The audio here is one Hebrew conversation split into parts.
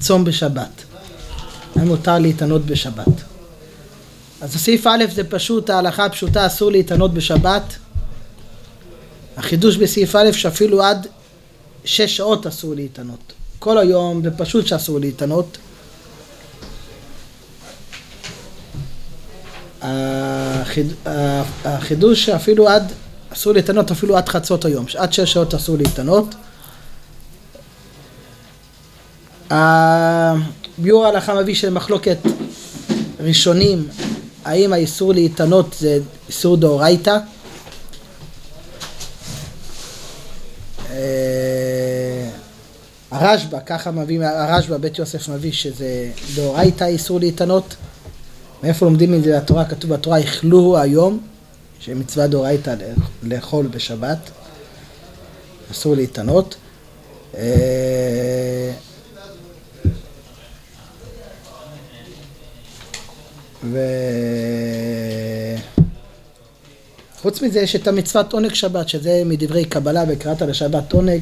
צום בשבת. האם מותר להתענות בשבת. אז הסעיף א' זה פשוט, ההלכה הפשוטה אסור להתענות בשבת. החידוש בסעיף א' שאפילו עד שש שעות אסור להתענות. כל היום זה פשוט שאסור להתענות. החידוש שאפילו עד, אסור להתענות אפילו עד חצות היום, עד שש שעות אסור להתענות. הביאור ההלכה מביא של מחלוקת ראשונים, האם האיסור להתענות זה איסור דאורייתא? אה, הרשב"א, ככה מביא, הרשב"א, בית יוסף מביא שזה דאורייתא איסור להתענות. מאיפה לומדים את זה בתורה? כתוב בתורה, אכלו היום, שמצווה דאורייתא לאכול בשבת, אסור להתענות. וחוץ מזה יש את המצוות עונג שבת, שזה מדברי קבלה וקראת לשבת עונג,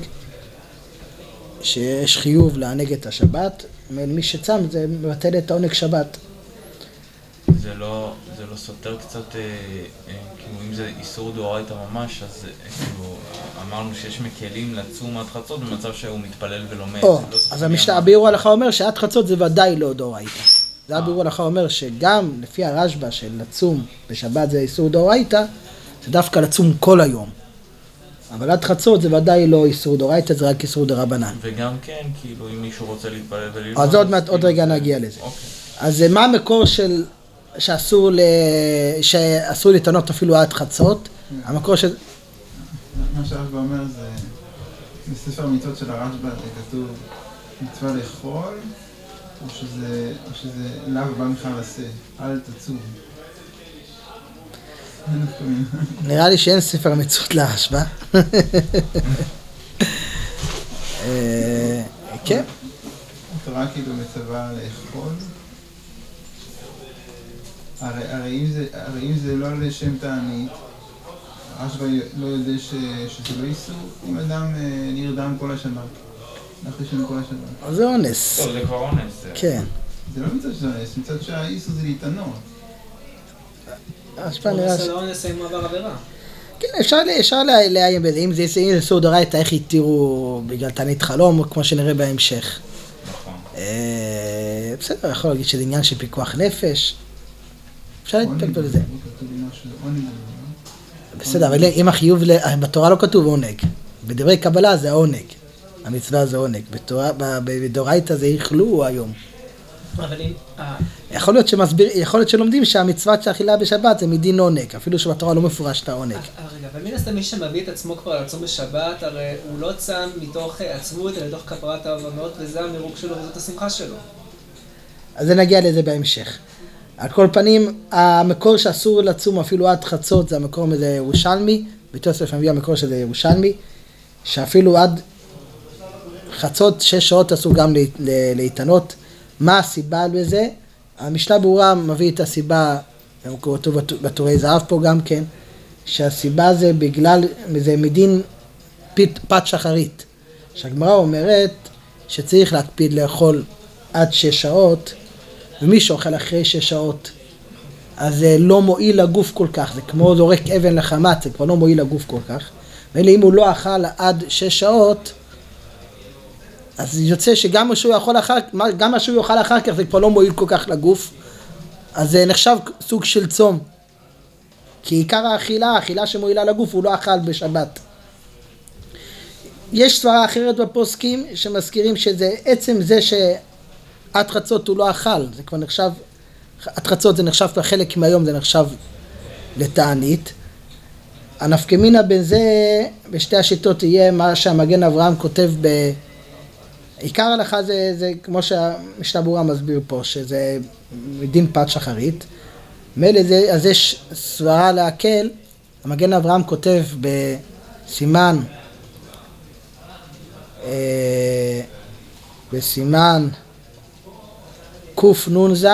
שיש חיוב לענג את השבת, מי שצם זה מבטל את העונג שבת. זה לא, זה לא סותר קצת, אה, אה, כאילו אם זה איסור דאורייתא ממש, אז אה, כאילו אמרנו שיש מקלים לצום עד חצות במצב שהוא מתפלל ולומד. או, לא אז המשנה, הביאור הלכה אומר שעד חצות זה ודאי לא דאורייתא. זה הביאור הלכה אומר שגם לפי הרשב"א של לצום בשבת זה איסור דאורייתא, זה דווקא לצום כל היום. אבל עד חצות זה ודאי לא איסור דאורייתא, זה רק איסור דרבנן. וגם כן, כאילו אם מישהו רוצה להתפלל וללמוד... אז עוד מעט, עוד רגע נגיע לזה. אוקיי. אז מה המקור של שאסור, ל... שאסור להתענות אפילו עד חצות? המקור של... מה שהרשב"א אומר זה, בספר המצוות של הרשב"א זה כתוב מצווה לאכול, או שזה, או שזה לאו בכלל עשה, אל תצום. נראה לי שאין ספר מצוות להשוואה. אה, כן. התורה כאילו מצווה לאכול. הרי, אם זה, לא לשם תענית, רשב"א לא יודע שזה לא איסור, אם אדם אה, נרדם כל השבת, אז זה אונס. טוב, זה כבר אונס. כן. זה לא מצד של אונס, מצד שהאיסור זה להתענות. הוא נראה ש... לאונס אם הוא עבר עבירה. כן, אפשר, לעיין בזה, אם זה איסור דאורייתא, איך התירו בגלל תענית חלום, כמו שנראה בהמשך. נכון. אה, בסדר, יכול להגיד שזה עניין של פיקוח נפש. אפשר עונג. לא? בסדר, אבל אם החיוב, ל- בתורה לא כתוב עונג. בדברי קבלה זה העונג. המצווה זה עונג. בתורה- ב- בדאורייתא זה איכלו היום. אבל אם... אה, יכול להיות שמסביר, יכול להיות שלומדים שהמצוות של אכילה בשבת זה מדין עונג, אפילו שבתורה לא מפורש את העונג. אה, רגע, אבל מן הסתם מי שמביא את עצמו כבר לצום בשבת, הרי הוא לא צם מתוך אה, עצמות, אלא מתוך כפרת העוונות, וזה המירוג שלו וזאת השמחה שלו. אז נגיע לזה בהמשך. על כל פנים, המקור שאסור לצום אפילו עד חצות זה המקור מזה ירושלמי, יוסף מביא המקור שזה ירושלמי, שאפילו עד חצות שש שעות אסור גם לה- לה- להתענות. מה הסיבה לזה? המשנה ברורה מביא את הסיבה, הוא כתוב בט- בטורי זהב פה גם כן, שהסיבה זה בגלל, זה מדין פת, פת שחרית. שהגמרא אומרת שצריך להקפיד לאכול עד שש שעות, ומי שאוכל אחרי שש שעות, אז זה לא מועיל לגוף כל כך, זה כמו זורק אבן לחמץ, זה כבר לא מועיל לגוף כל כך. ואלה אם הוא לא אכל עד שש שעות, אז יוצא שגם מה שהוא יכול אחר, גם מה שהוא יאכל אחר כך זה כבר לא מועיל כל כך לגוף, אז זה נחשב סוג של צום. כי עיקר האכילה, האכילה שמועילה לגוף, הוא לא אכל בשבת. יש סברה אחרת בפוסקים שמזכירים שזה עצם זה שעד חצות הוא לא אכל, זה כבר נחשב, עד חצות זה נחשב כבר חלק מהיום, זה נחשב לתענית. הנפקמינה בין זה, בשתי השיטות יהיה מה שהמגן אברהם כותב ב... עיקר ההלכה זה, זה כמו שהמשנה מסביר פה, שזה מדין פת שחרית. מילא זה, אז יש סברה להקל, המגן אברהם כותב בסימן, אה, בסימן קנ"ז,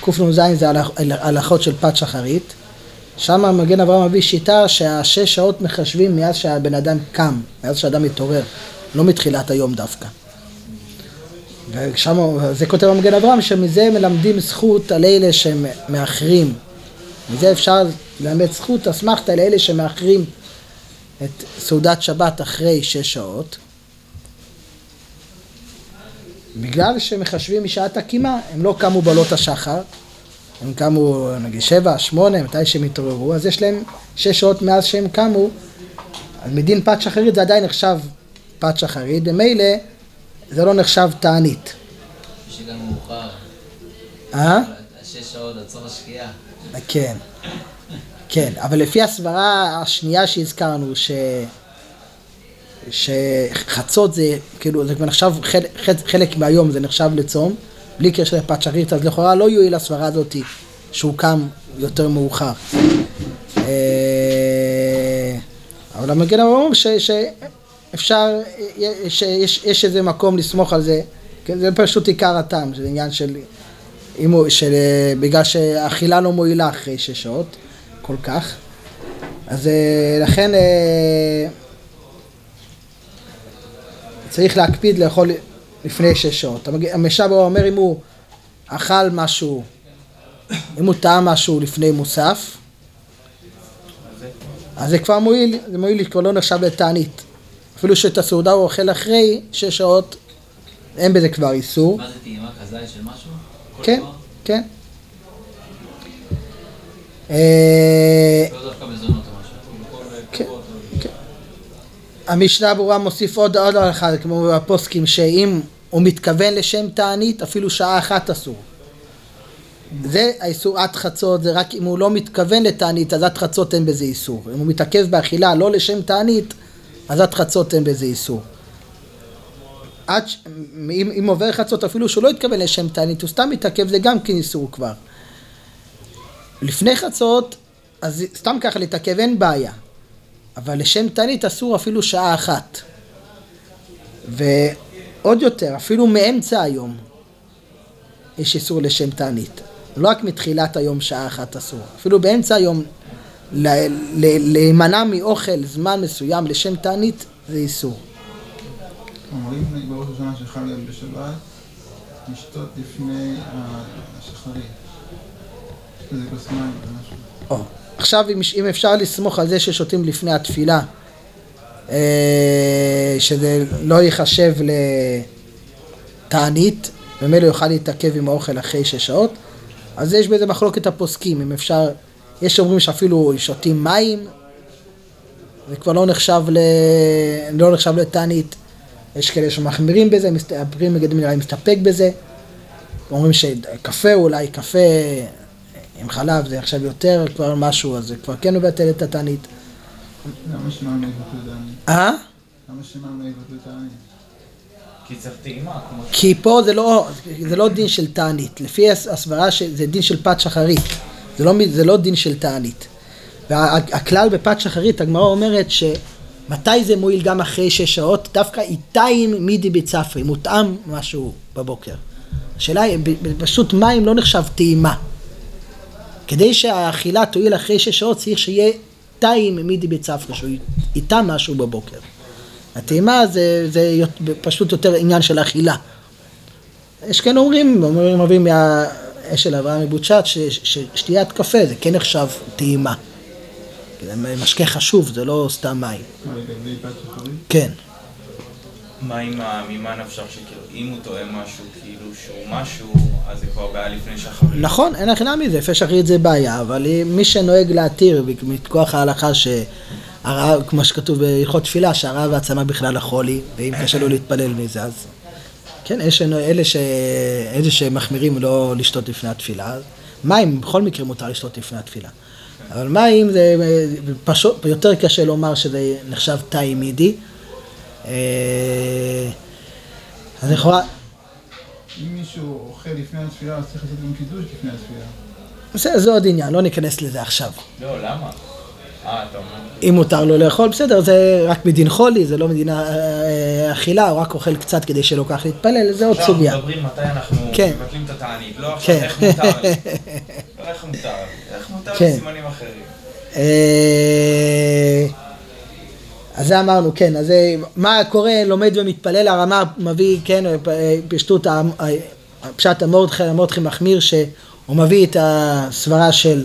קנ"ז זה הלכ- הלכות של פת שחרית, שם מגן אברהם מביא שיטה שהשש שעות מחשבים מאז שהבן אדם קם, מאז שהאדם מתעורר, לא מתחילת היום דווקא. ושם, זה כותב המגן אברהם, שמזה מלמדים זכות על אלה שהם מאחרים. מזה אפשר ללמד זכות אסמכתה לאלה שמאחרים את סעודת שבת אחרי שש שעות. בגלל שמחשבים משעת הקימה, הם לא קמו בעלות השחר, הם קמו נגיד שבע, שמונה, מתי שהם התעוררו, אז יש להם שש שעות מאז שהם קמו, אז מדין פת שחרית זה עדיין נחשב פת שחרית, ומילא זה לא נחשב תענית. שגם מאוחר. אה? שש שעות עד סוף השקיעה. כן, כן, אבל לפי הסברה השנייה שהזכרנו, ש... שחצות זה, כאילו, זה כבר נחשב, חלק, חלק מהיום זה נחשב לצום, בלי קשר לפת שרית, אז לכאורה לא יועיל הסברה הזאתי שהוא קם יותר מאוחר. אה, אבל המגן אומר שאפשר, שיש יש איזה מקום לסמוך על זה, כן, זה פשוט עיקר הטעם, זה עניין של, אם הוא, של, בגלל שהאכילה לא מועילה אחרי שש שעות כל כך, אז אה, לכן אה, צריך להקפיד לאכול לפני שש שעות. המשבר אומר אם הוא אכל משהו, אם הוא טעם משהו לפני מוסף, אז זה כבר מועיל, זה מועיל, כבר לא נחשב לתענית. אפילו שאת הסעודה הוא אוכל אחרי שש שעות, אין בזה כבר איסור. מה זה טעימה כזית של משהו? כן, כן. אה, לא משהו. כן, כן. המשנה ברורה מוסיף עוד עוד אחד, כמו בפוסקים, שאם הוא מתכוון לשם תענית, אפילו שעה אחת אסור. זה האיסור עד חצות, זה רק אם הוא לא מתכוון לתענית, אז עד חצות אין בזה איסור. אם הוא מתעכב באכילה לא לשם תענית, אז עד חצות אין בזה איסור. עד, ש- אם, אם עובר חצות אפילו שהוא לא התכוון לשם תענית, הוא סתם מתעכב, זה גם כן איסור כבר. לפני חצות, אז סתם ככה להתעכב אין בעיה. אבל לשם תענית אסור אפילו שעה אחת. ועוד יותר, אפילו מאמצע היום יש איסור לשם תענית. לא רק מתחילת היום שעה אחת אסור. אפילו באמצע היום להימנע מאוכל זמן מסוים לשם תענית זה איסור. אומרים בראש השנה שחל גם בשבת, לשתות לפני השחרית. איזה כוס מים או משהו. עכשיו אם, אם אפשר לסמוך על זה ששותים לפני התפילה, אה, שזה לא ייחשב לתענית, ומילא יוכל להתעכב עם האוכל אחרי שש שעות, אז יש בזה מחלוקת הפוסקים, אם אפשר, יש שאומרים שאפילו שותים מים, זה כבר לא נחשב, ל... לא נחשב לתענית, יש כאלה שמחמירים בזה, מסת- הפרי מגדים נראה לי מסתפק בזה, אומרים שקפה אולי, קפה עם חלב זה עכשיו יותר כבר משהו, אז זה כבר כן מבטל את התענית. למה לא יבטלו תענית? אה? למה לא יבטלו תענית? כי צריך טעימה. כי פה זה לא, זה לא דין של תענית, לפי הס- הסברה שזה דין של פת שחרית, זה לא, זה לא דין של תענית. והכלל בפת שחרית, הגמרא אומרת שמתי זה מועיל גם אחרי שש שעות? דווקא איתיים מידי בצפרי, מותאם משהו בבוקר. השאלה היא, פשוט מים לא נחשב טעימה. כדי שהאכילה תועיל אחרי שש שעות צריך שיהיה תיים מידי בצפרי, שהוא איתם משהו בבוקר. הטעימה זה, זה פשוט יותר עניין של אכילה. יש כן אומרים, אומרים רבים מהאשל אברהם מבוצ'ת, ש- ש- ששתיית קפה זה כן נחשב טעימה. זה משקה חשוב, זה לא סתם מים. מה, לגבי פת שחרית? כן. מה עם. ממה נפשך שכאילו, אם הוא טועה משהו, כאילו שהוא משהו, אז זה כבר בעיה לפני שחרית. נכון, אין הכי מזה, יפה שחרית זה בעיה, אבל מי שנוהג להתיר מכוח ההלכה שהרעב, כמו שכתוב בהלכות תפילה, שהרעב והעצמה בכלל החולי, ואם קשה לו להתפלל מזה, אז כן, יש לנו- אלה, ש... אלה שמחמירים לא לשתות לפני התפילה, אז מים בכל מקרה מותר לשתות לפני התפילה. אבל מים זה פשוט, יותר קשה לומר שזה נחשב תאי מידי. אה, אז לכאורה, אם מישהו אוכל לפני התפילה, אז צריך לעשות גם קידוש לפני התפילה. בסדר, זה עוד עניין, לא ניכנס לזה עכשיו. לא, למה? אה. אם מותר לו לאכול, בסדר, זה רק מדין חולי, זה לא מדינה אה, אכילה, הוא רק אוכל קצת כדי שלא כך להתפלל, זה עוד עכשיו סוגיה. אנחנו מדברים מתי אנחנו כן. מבטלים את התענית, לא עכשיו כן. איך מותר לי. איך מותר לי, איך מותר כן. לי סימנים אחרים. אה, אז זה אמרנו, כן, אז מה קורה, לומד ומתפלל, הרמה מביא, כן, אה, פשטות, פשט המורדכי, המורדכי מחמיר, שהוא מביא את הסברה של,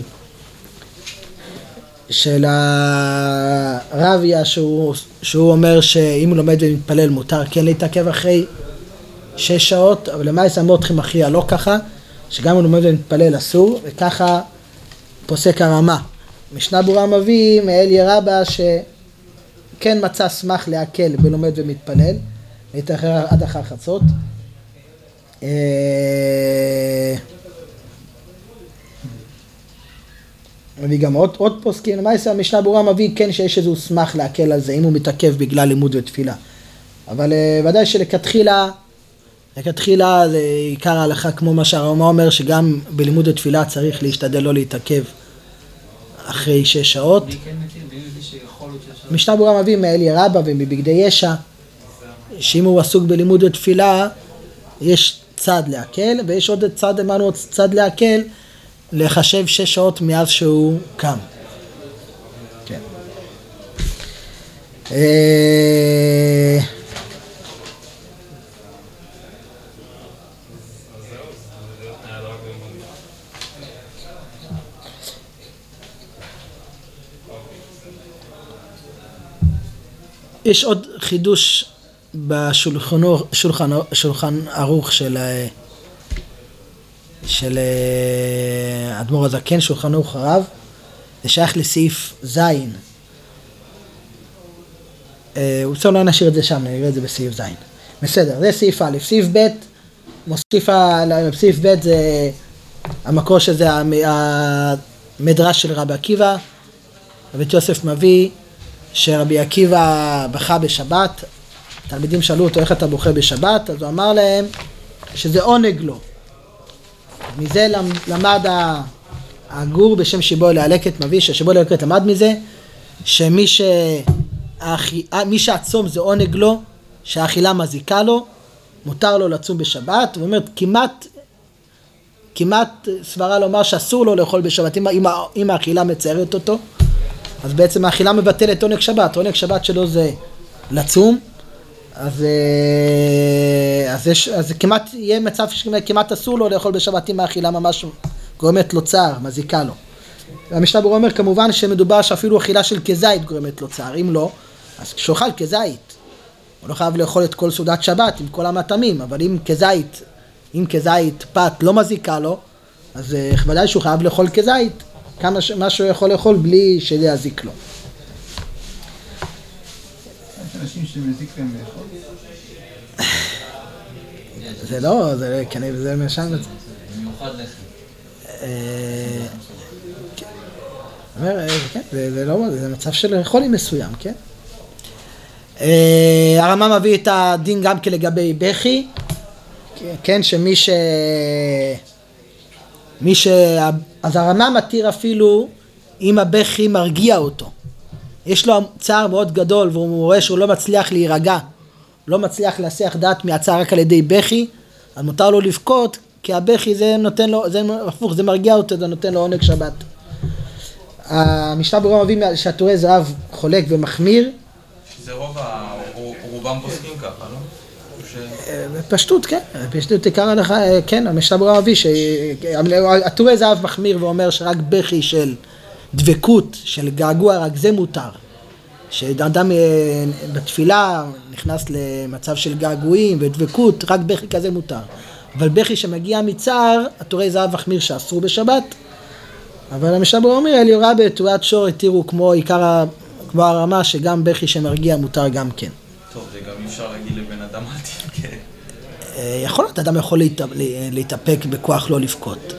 של הרביה, שהוא, שהוא אומר שאם הוא לומד ומתפלל מותר כן להתעכב אחרי שש שעות, אבל למעשה המורדכי מכריע לא ככה, שגם הוא לומד ומתפלל אסור, וככה פוסק הרמה. משנה ברורה מביא מאליה רבה שכן מצא סמך להקל בלומד ומתפלל, להתאחר עד אחר חצות. מביא גם עוד, עוד פוסקים, למעשה המשנה ברורה מביא כן שיש איזשהו סמך להקל על זה, אם הוא מתעכב בגלל לימוד ותפילה. אבל אה, ודאי שלכתחילה, לכתחילה זה עיקר ההלכה כמו מה שהרמב"ם אומר, שגם בלימוד ותפילה צריך להשתדל לא להתעכב אחרי שש שעות. כן מתיר? מי מביא שיכול להיות שיש... משנה ברורה מביא מאליה רבא ומבגדי ישע, שאם הוא עסוק בלימוד ותפילה, יש צד להקל, ויש עוד צד, אמרנו צד להקל, לחשב שש שעות מאז שהוא קם. כן. אה, יש עוד חידוש בשולחן שולחן, שולחן ערוך של אה, של אה, האדמו"ר הזקן, ערוך הרב, זה שייך לסעיף ז'. אה, בסדר, לא נשאיר את זה שם, נראה את זה בסעיף ז'. בסדר, זה סעיף א'. סעיף ב', מוסיף, ה- סעיף ב' זה המקור שזה המ- המדרש של רבי עקיבא. רבי יוסף מביא שרבי עקיבא בכה בשבת, תלמידים שאלו אותו איך אתה בוכה בשבת, אז הוא אמר להם שזה עונג לו. מזה למ- למד הגור בשם שיבו להלקט מביא, ששיבו להלקט למד מזה, שמי ש... האכי- מי שהצום זה עונג לו, שהאכילה מזיקה לו, מותר לו לצום בשבת, זאת אומרת כמעט, כמעט סברה לומר שאסור לו לאכול בשבת, אם, אם, האכילה מצערת אותו, אז בעצם האכילה מבטלת עונג שבת, עונג שבת שלו זה לצום, אז, אה, אז, יש, אז כמעט יהיה מצב שכמעט אסור לו לאכול בשבת אם האכילה ממש גורמת לו צער, מזיקה לו. המשנה ברורה אומר כמובן שמדובר שאפילו אכילה של כזית גורמת לו צער, אם לא, אז כשהוא אכל כזית, הוא לא חייב לאכול את כל סעודת שבת עם כל המטעמים, אבל אם כזית, אם כזית פת לא מזיקה לו, אז אה, ודאי שהוא חייב לאכול כזית, כמה ש... מה שהוא יכול לאכול בלי שזה יזיק לו. אנשים שמזיק להם לאכול. זה לא, זה כנראה, זה משם, במיוחד לחם. אה, כן. אומר, אה, כן, זה, זה לא, זה מצב של חולי מסוים, כן? אה, הרמב"ם מביא את הדין גם כן לגבי בכי, כן, שמי ש... מי ש... אז הרמב"ם מתיר אפילו אם הבכי מרגיע אותו. יש לו צער מאוד גדול והוא רואה שהוא לא מצליח להירגע, לא מצליח להסיח דעת מהצער רק על ידי בכי, אז מותר לו לבכות, כי הבכי זה נותן לו, זה הפוך, זה מרגיע אותו, זה נותן לו עונג שבת. המשנה ברורה מביא שהטורי זהב חולק ומחמיר, זה רוב. רובם פוסקים ככה, לא? אה, בפשטות, כן, בפשטות עיקר ההלכה, אה, כן, המשנה ברורה מביא שהטורי זהב מחמיר ואומר שרק בכי של דבקות, של געגוע, רק זה מותר. שאדם אה, בתפילה נכנס למצב של געגועים ודבקות, רק בכי כזה מותר. אבל בכי שמגיע מצער, הטורי זהב מחמיר שאסור בשבת. אבל המשנה ברורה אומר, אליורה בתרועת שור התירו כמו עיקר, כמו הרמה, שגם בכי שמרגיע מותר גם כן. טוב, זה גם אי אפשר להגיד לבן אדם אל תבכה. אה, יכול להיות, אדם יכול להת- לה- להתאפק בכוח לא לבכות.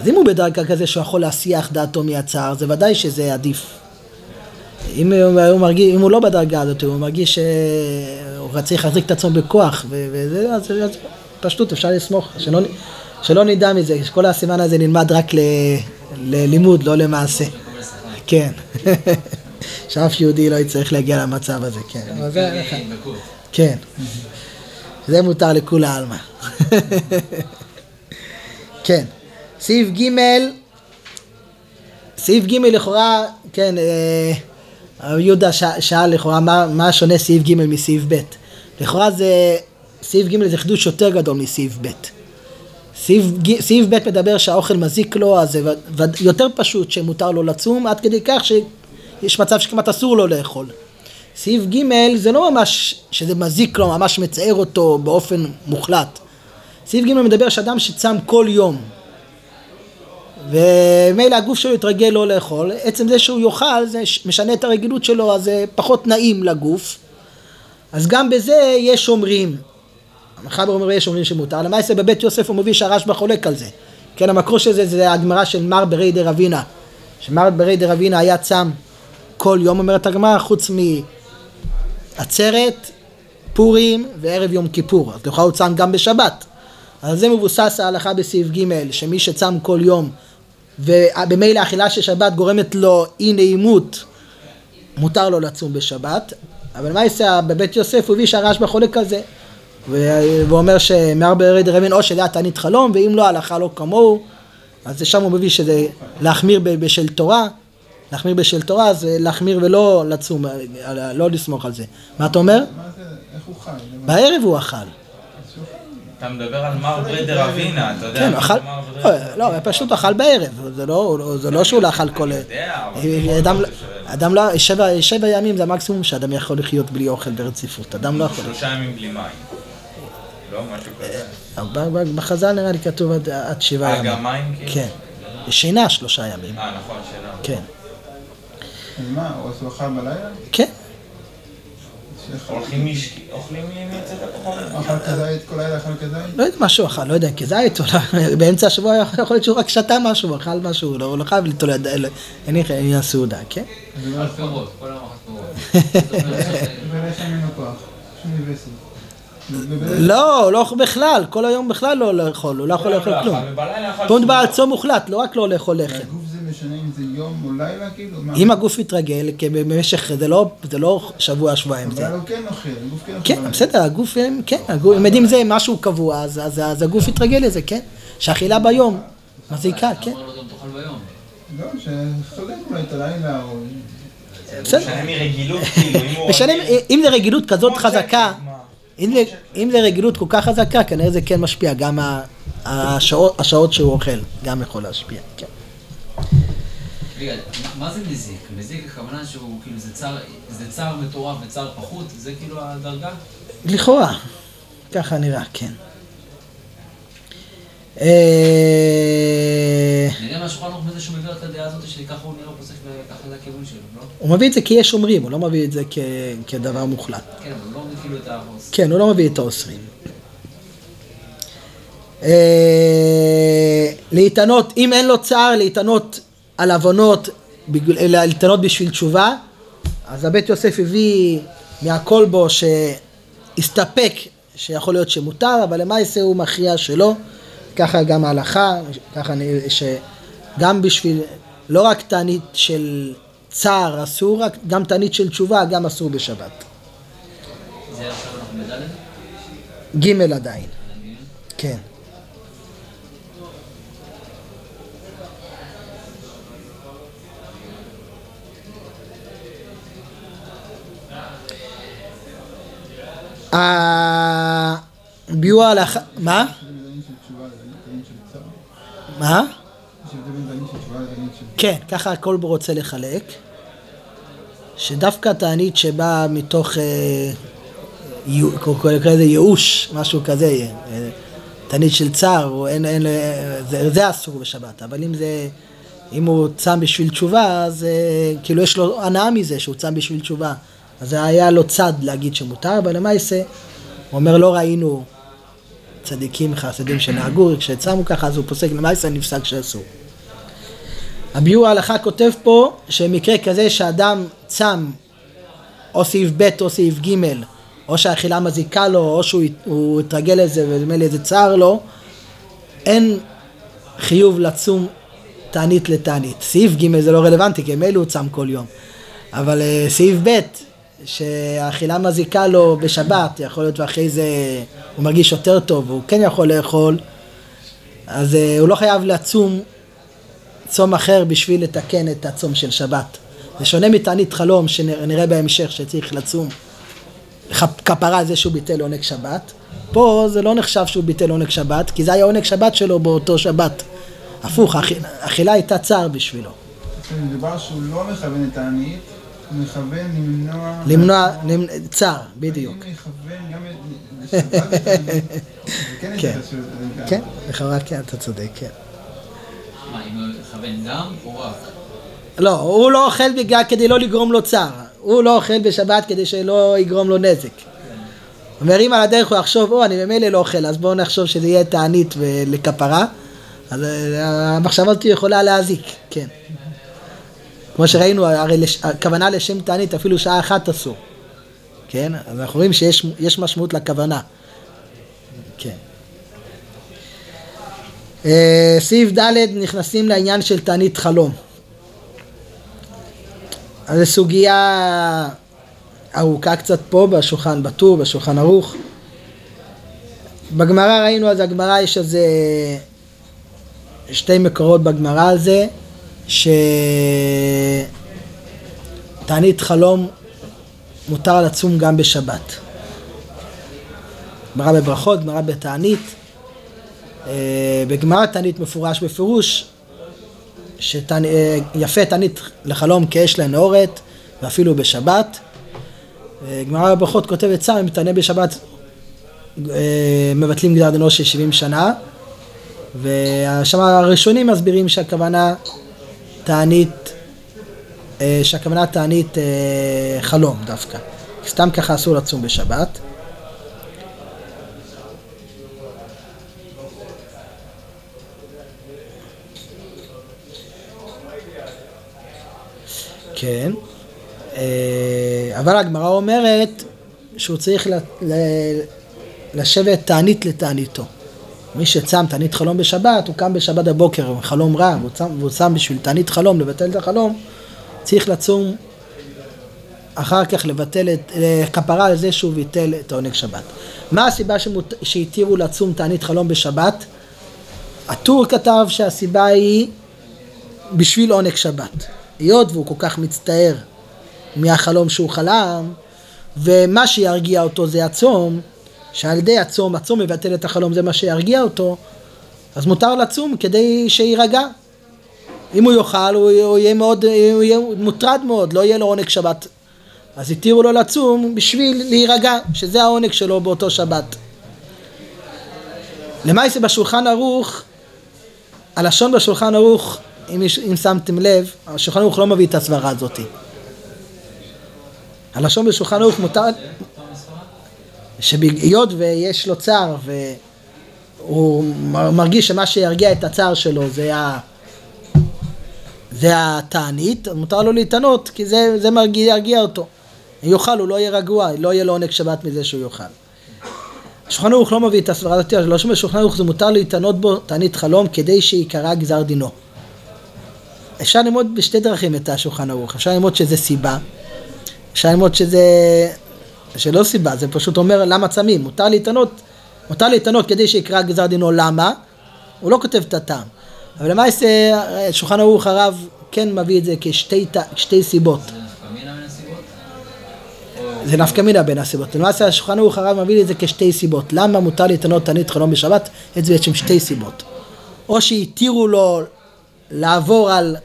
אז אם הוא בדרגה כזה שהוא יכול להסיח דעתו מהצער, זה ודאי שזה עדיף. אם הוא, הוא מרגיש, אם הוא לא בדרגה הזאת, הוא מרגיש שהוא צריך להחזיק את עצמו בכוח, ו- וזה, אז, אז פשטות, אפשר לסמוך, שלא, שלא נדע מזה, שכל הסימן הזה נלמד רק ל, ללימוד, לא למעשה. כן. שאף יהודי לא יצטרך להגיע למצב הזה, כן. כן. זה מותר לכולי עלמא. כן. סעיף ג', סעיף ג' לכאורה, כן, אה, יהודה ש- שאל לכאורה מה, מה שונה סעיף ג' מסעיף ב'. לכאורה זה, סעיף ג' זה חידוש יותר גדול מסעיף ב'. סעיף, סעיף ב' מדבר שהאוכל מזיק לו, אז זה ו- ו- יותר פשוט שמותר לו לצום, עד כדי כך שיש מצב שכמעט אסור לו לאכול. סעיף ג' זה לא ממש שזה מזיק לו, ממש מצער אותו באופן מוחלט. סעיף ג' מדבר שאדם שצם כל יום, ומילא הגוף שלו יתרגל לא לאכול, עצם זה שהוא יאכל זה משנה את הרגילות שלו, אז זה פחות נעים לגוף. אז גם בזה יש אומרים, המחבר אומר יש אומרים שמותר, למעשה בבית יוסף הוא מביא שהרשב"א חולק על זה. כן, המקור של זה זה הגמרא של מר ברי דה רבינה, שמר ברי דה רבינה היה צם כל יום, אומרת הגמרא, חוץ מעצרת, פורים וערב יום כיפור, אז לכאורה הוא צם גם בשבת. על זה מבוסס ההלכה בסעיף ג' שמי שצם כל יום ובמילא האכילה של שבת גורמת לו אי נעימות מותר לו לצום בשבת אבל מה יעשה בבית יוסף הוא הביא שהרשב"א חולק על זה ואומר שמהרבה ירד רבין או שזה היה תענית חלום ואם לא ההלכה לא כמוהו אז שם הוא מביא שזה להחמיר בשל תורה להחמיר בשל תורה זה להחמיר ולא לצום לא לסמוך על זה מה אתה אומר? מה זה, איך הוא חי? בערב הוא אכל אתה מדבר על מר ברדר אבינה, אתה יודע כן, אכל, זה מר ברדר? לא, הוא פשוט אכל בערב, זה לא, זה לא שהוא לא אכל כל... יודע, אבל אדם, אני שואל. אדם לא, שבע, שבע ימים זה המקסימום שאדם יכול לחיות בלי אוכל ברציפות, אדם לא יכול. שלושה ימים בלי מים. לא, משהו כזה. ב- בחז"ל נראה לי כתוב עד, עד שבעה אה, ימים. גם מים כאילו? כן. שינה שלושה ימים. אה, נכון, שאלה. כן. מה, או שהוא אכל בלילה? כן. אוכלים מיצאת הכחול? אכל כזית כל לילה, אכל כזית? לא יודע מה שהוא אכל, לא יודע, כזית, אולי באמצע השבוע יכול להיות שהוא רק שתה משהו, אכל משהו, לא לא חייב ליטול יד, אין לי עניין סעודה, כן? לא על יכול. פירות, כל היום אכל פירות. ולחם אין לו כוח. שום וסת. ובלילה- לא, לא בכלל, כל היום בכלל לא לאכול, הוא לא יכול לאכול כלום. פה מדובר על. צום מוחלט, לא רק לא לאכול לחם. משנה אם זה יום או לילה כאילו? מה? אם הגוף יתרגל, כי במשך, זה לא, זה לא שבוע, שבועיים, זה... אבל הוא כן אוכל, הגוף כן אוכל. כן. בסדר, הגוף, כן, הגוף, אם יודעים זה משהו קבוע, אז, אז, אז הגוף יתרגל לזה, כן? שאכילה ביום מזיקה, כן, אמר לו גם תאכל ביום. לא, שחולק אולי את הלילה או... בסדר. משנה כאילו, אם זה רגילות כזאת חזקה? אם זה, רגילות כל כך חזקה, כנראה זה כן משפיע, גם השעות שהוא אוכל, גם יכול להשפיע, כן. רגע, מה זה מזיק? מזיק הכוונה שהוא כאילו זה צער, זה צער מטורף וצער פחות? זה כאילו הדרגה? לכאורה, ככה נראה, כן. אה, אני יודע מהשולחן ערוך מזה שהוא מביא את הדעה הזאת שככה הוא נראה פוסק וככה זה הכיוון שלו, לא? הוא מביא את זה כי יש אומרים, הוא לא מביא את זה כדבר מוחלט. כן, אבל הוא לא מביא כאילו את האחוז. כן, הוא לא מביא את האוסרים. אה, להתענות, אם אין לו צער, להתענות על עוונות, להתענות בשביל תשובה, אז הבית יוסף הביא מהכל בו שהסתפק שיכול להיות שמותר, אבל למעשה הוא מכריע שלא, ככה גם ההלכה, ככה שגם בשביל, לא רק תענית של צער אסור, גם תענית של תשובה גם אסור בשבת. זה עכשיו אנחנו בדלת? ג' עדיין, כן. הביאור ההלכה, מה? יש הבדל בין דנים של תשובה לדנים של צער. מה? יש הבדל בין דנים של תשובה לדנים של... כן, ככה הכל בו רוצה לחלק. שדווקא תענית שבאה מתוך, אה, ייאוש, משהו כזה, אה, תענית של צער, זה אסור בשבת, אבל אם זה, אם הוא צם בשביל תשובה, אז אה, כאילו יש לו הנאה מזה שהוא צם בשביל תשובה. אז זה היה לו צד להגיד שמותר, אבל למעשה, הוא אומר לא ראינו צדיקים חסידים שנהגו, כשצמו ככה אז הוא פוסק למעשה נפסק שאסור. הביאור ההלכה כותב פה שמקרה כזה שאדם צם או סעיף ב' או סעיף ג' או שהאכילה מזיקה לו או שהוא הוא התרגל לזה ונדמה לי זה צער לו אין חיוב לצום תענית לתענית. סעיף ג' זה לא רלוונטי כי ממילא הוא צם כל יום אבל אה, סעיף ב' שהאכילה מזיקה לו בשבת יכול להיות ואחרי זה הוא מרגיש יותר טוב והוא כן יכול לאכול אז אה, הוא לא חייב לצום צום אחר בשביל לתקן את הצום של שבת. זה שונה מתענית חלום שנראה בהמשך שצריך לצום כפ- כפרה על זה שהוא ביטל עונג שבת. פה זה לא נחשב שהוא ביטל עונג שבת, כי זה היה עונג שבת שלו באותו שבת. הפוך, האכילה הייתה צער בשבילו. מדובר שהוא לא מכוון את הענית, הוא מכוון למנוע... למנוע, למנ- צער, בדיוק. אם יכוון גם את- הענית, זה כן כן. כן, לכאורה כן, אתה צודק, כן. מה, אם הוא מכוון גם או רק? לא, הוא לא אוכל בגלל כדי לא לגרום לו צער. הוא לא אוכל בשבת כדי שלא יגרום לו נזק. אומר, אם על הדרך הוא יחשוב, או, אני ממילא לא אוכל, אז בואו נחשוב שזה יהיה תענית לכפרה. אז אה, המחשבה הזאת יכולה להזיק, כן. כמו שראינו, הרי לש- הכוונה לשם תענית אפילו שעה אחת אסור. כן? אז אנחנו רואים שיש יש משמעות לכוונה. כן. אה, סעיף ד' נכנסים לעניין של תענית חלום. אז זו סוגיה ארוכה קצת פה בשולחן בטור, בשולחן ערוך. בגמרא ראינו, אז הגמרא יש איזה שתי מקורות בגמרא על זה, שתענית חלום מותר לצום גם בשבת. גמרא בברכות, גמרא בתענית. אה, בגמרא תענית מפורש בפירוש שיפה תענית לחלום כאש לנעורת ואפילו בשבת. אה, גמרא בברכות כותבת סם, אם תענה בשבת אה, מבטלים גזר דינו של 70 שנה ושם הראשונים מסבירים שהכוונה תענית, אה, שהכוונה תענית אה, חלום דווקא. סתם ככה אסור לצום בשבת. כן, אה, אבל הגמרא אומרת שהוא צריך לשבת תענית לתעניתו. מי שצם תענית חלום בשבת, הוא קם בשבת בבוקר עם חלום רע, והוא צם, והוא צם בשביל תענית חלום, לבטל את החלום, צריך לצום אחר כך לבטל את, כפרה על זה שהוא ביטל את העונג שבת. מה הסיבה שמות, שהתירו לצום תענית חלום בשבת? הטור כתב שהסיבה היא בשביל עונג שבת. היות והוא כל כך מצטער מהחלום שהוא חלם, ומה שירגיע אותו זה הצום, שעל ידי הצום, הצום מבטל את החלום, זה מה שירגיע אותו, אז מותר לצום כדי שיירגע. אם הוא יאכל, הוא, הוא יהיה מאוד, הוא יהיה מוטרד מאוד, לא יהיה לו עונג שבת. אז התירו לו לצום בשביל להירגע, שזה העונג שלו באותו שבת. למעשה בשולחן ערוך, הלשון בשולחן ערוך, אם, אם שמתם לב, השולחן ערוך לא מביא את הסברה הזאתי. הלשון בשולחן ערוך מותר, שהיות ויש לו צער והוא מרגיש שמה שירגיע את הצער שלו זה, ה, זה התענית, מותר לו להתענות כי זה, זה מרגיע, ירגיע אותו. אם יאכל הוא לא יהיה רגוע, לא יהיה לו עונג שבת מזה שהוא יאכל. השולחן ערוך לא מביא את הסברה הזאת, לא שומע שולחן ערוך זה מותר להתענות בו תענית חלום כדי שיקרא גזר דינו. אפשר ללמוד בשתי דרכים את השולחן ערוך, אפשר ללמוד שזה סיבה, אפשר ללמוד שזה, שלא סיבה, זה פשוט אומר למה צמים, מותר להתענות, מותר להתענות כדי שיקרא גזר דינו. למה, הוא לא כותב את הטעם, אבל למעשה שולחן ערוך הרב כן מביא את זה כשתי שתי סיבות, זה נפקא מינה? זה נפקא בין הסיבות, למעשה השולחן ערוך הרב מביא את זה כשתי סיבות, למה מותר להתענות תענית חלום בשבת, את זה בעצם שתי סיבות, או שהתירו לו לעבור על,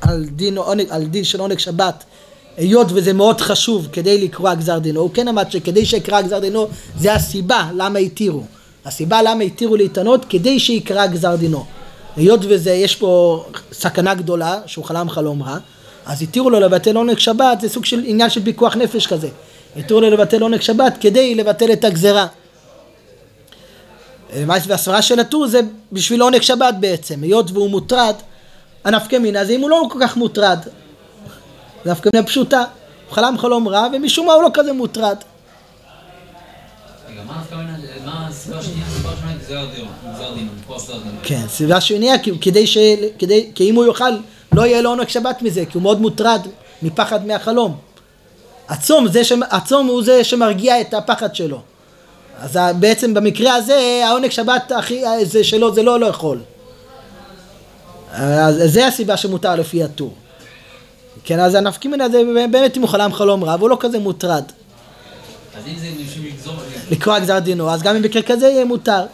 על, דין, עונג, על דין של עונג שבת היות וזה מאוד חשוב כדי לקרוא גזר דינו, הוא כן אמר שכדי שיקרא גזר דינו זה הסיבה למה התירו. הסיבה למה התירו להתענות כדי שיקרא גזר דינו. היות וזה יש פה סכנה גדולה שהוא חלם חלום רע, אז התירו לו לבטל עונג שבת, זה סוג של עניין של פיקוח נפש כזה. התירו לו לבטל עונג שבת כדי לבטל את הגזרה. והסברה של הטור זה בשביל עונג שבת בעצם, היות והוא מוטרד, הנפקא מינה זה אם הוא לא כל כך מוטרד. זה נפקא מינה פשוטה, הוא חלם חלום רע ומשום מה הוא לא כזה מוטרד. כן, סיבה שנייה, כדי ש... כדי, כי אם הוא יאכל, לא יהיה לו עונג שבת מזה, כי הוא מאוד מוטרד מפחד מהחלום. הצום, זה ש... הצום הוא זה שמרגיע את הפחד שלו. אז בעצם במקרה הזה, העונג שבת הכי, זה שלו זה לא לאכול. אז זה הסיבה שמותר לפי הטור. כן, אז הנפקא מינה זה באמת אם הוא חלם חלום רע, והוא לא כזה מוטרד. אז אם זה בשביל לגזור... לקרוע גזר דינו, אז גם אם במקרה כזה יהיה מותר.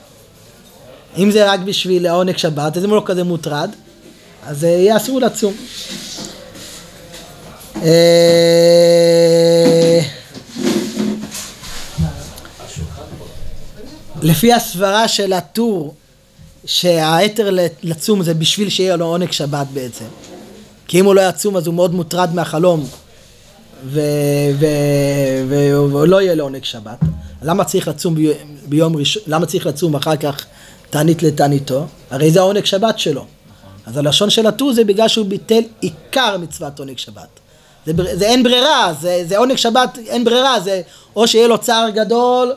אם זה רק בשביל העונג שבת, אז אם הוא לא כזה מוטרד, אז אה, יהיה אסור לצום. אה, לפי הסברה של הטור, שההתר לצום זה בשביל שיהיה לו עונג שבת בעצם. כי אם הוא לא יצום אז הוא מאוד מוטרד מהחלום ולא יהיה לו עונג שבת. למה צריך לצום בי- ביום ראשון, למה צריך לצום אחר כך תענית לתעניתו? הרי זה העונג שבת שלו. אז הלשון של הטור זה בגלל שהוא ביטל עיקר מצוות עונג שבת. זה, בר- זה אין ברירה, זה, זה עונג שבת, אין ברירה, זה או שיהיה לו צער גדול,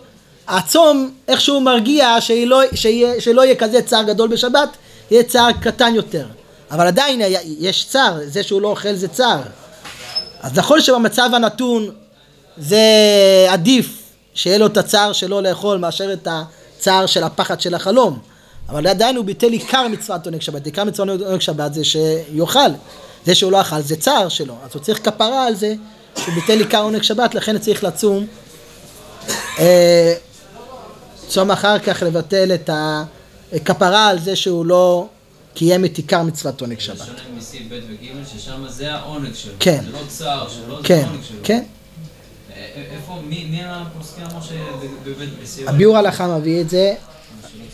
הצום איכשהו מרגיע שלא, שיהיה, שלא יהיה כזה צער גדול בשבת, יהיה צער קטן יותר. אבל עדיין היה- יש צער, זה שהוא לא אוכל זה צער. אז נכון שבמצב הנתון זה עדיף שיהיה לו את הצער שלו לאכול מאשר את הצער של הפחד של החלום. אבל עדיין הוא ביטל עיקר מצוות עונג שבת. עיקר מצוות עונג שבת זה שיאכל. זה שהוא לא אכל זה צער שלו. אז הוא צריך כפרה על זה שהוא ביטל עיקר עונג שבת, לכן צריך לצום. אה, צום אחר כך לבטל את הכפרה על זה שהוא לא קיים את עיקר מצוות עונג זה שבת. שונה מסעיף ב' וג', ששם זה העונג שלו. כן. זה לא צער שלו, זה כן, העונג שלו. כן. אה, איפה, מי הפוסקים אמר שבבית בסיום? הביאור הלכה מביא את זה,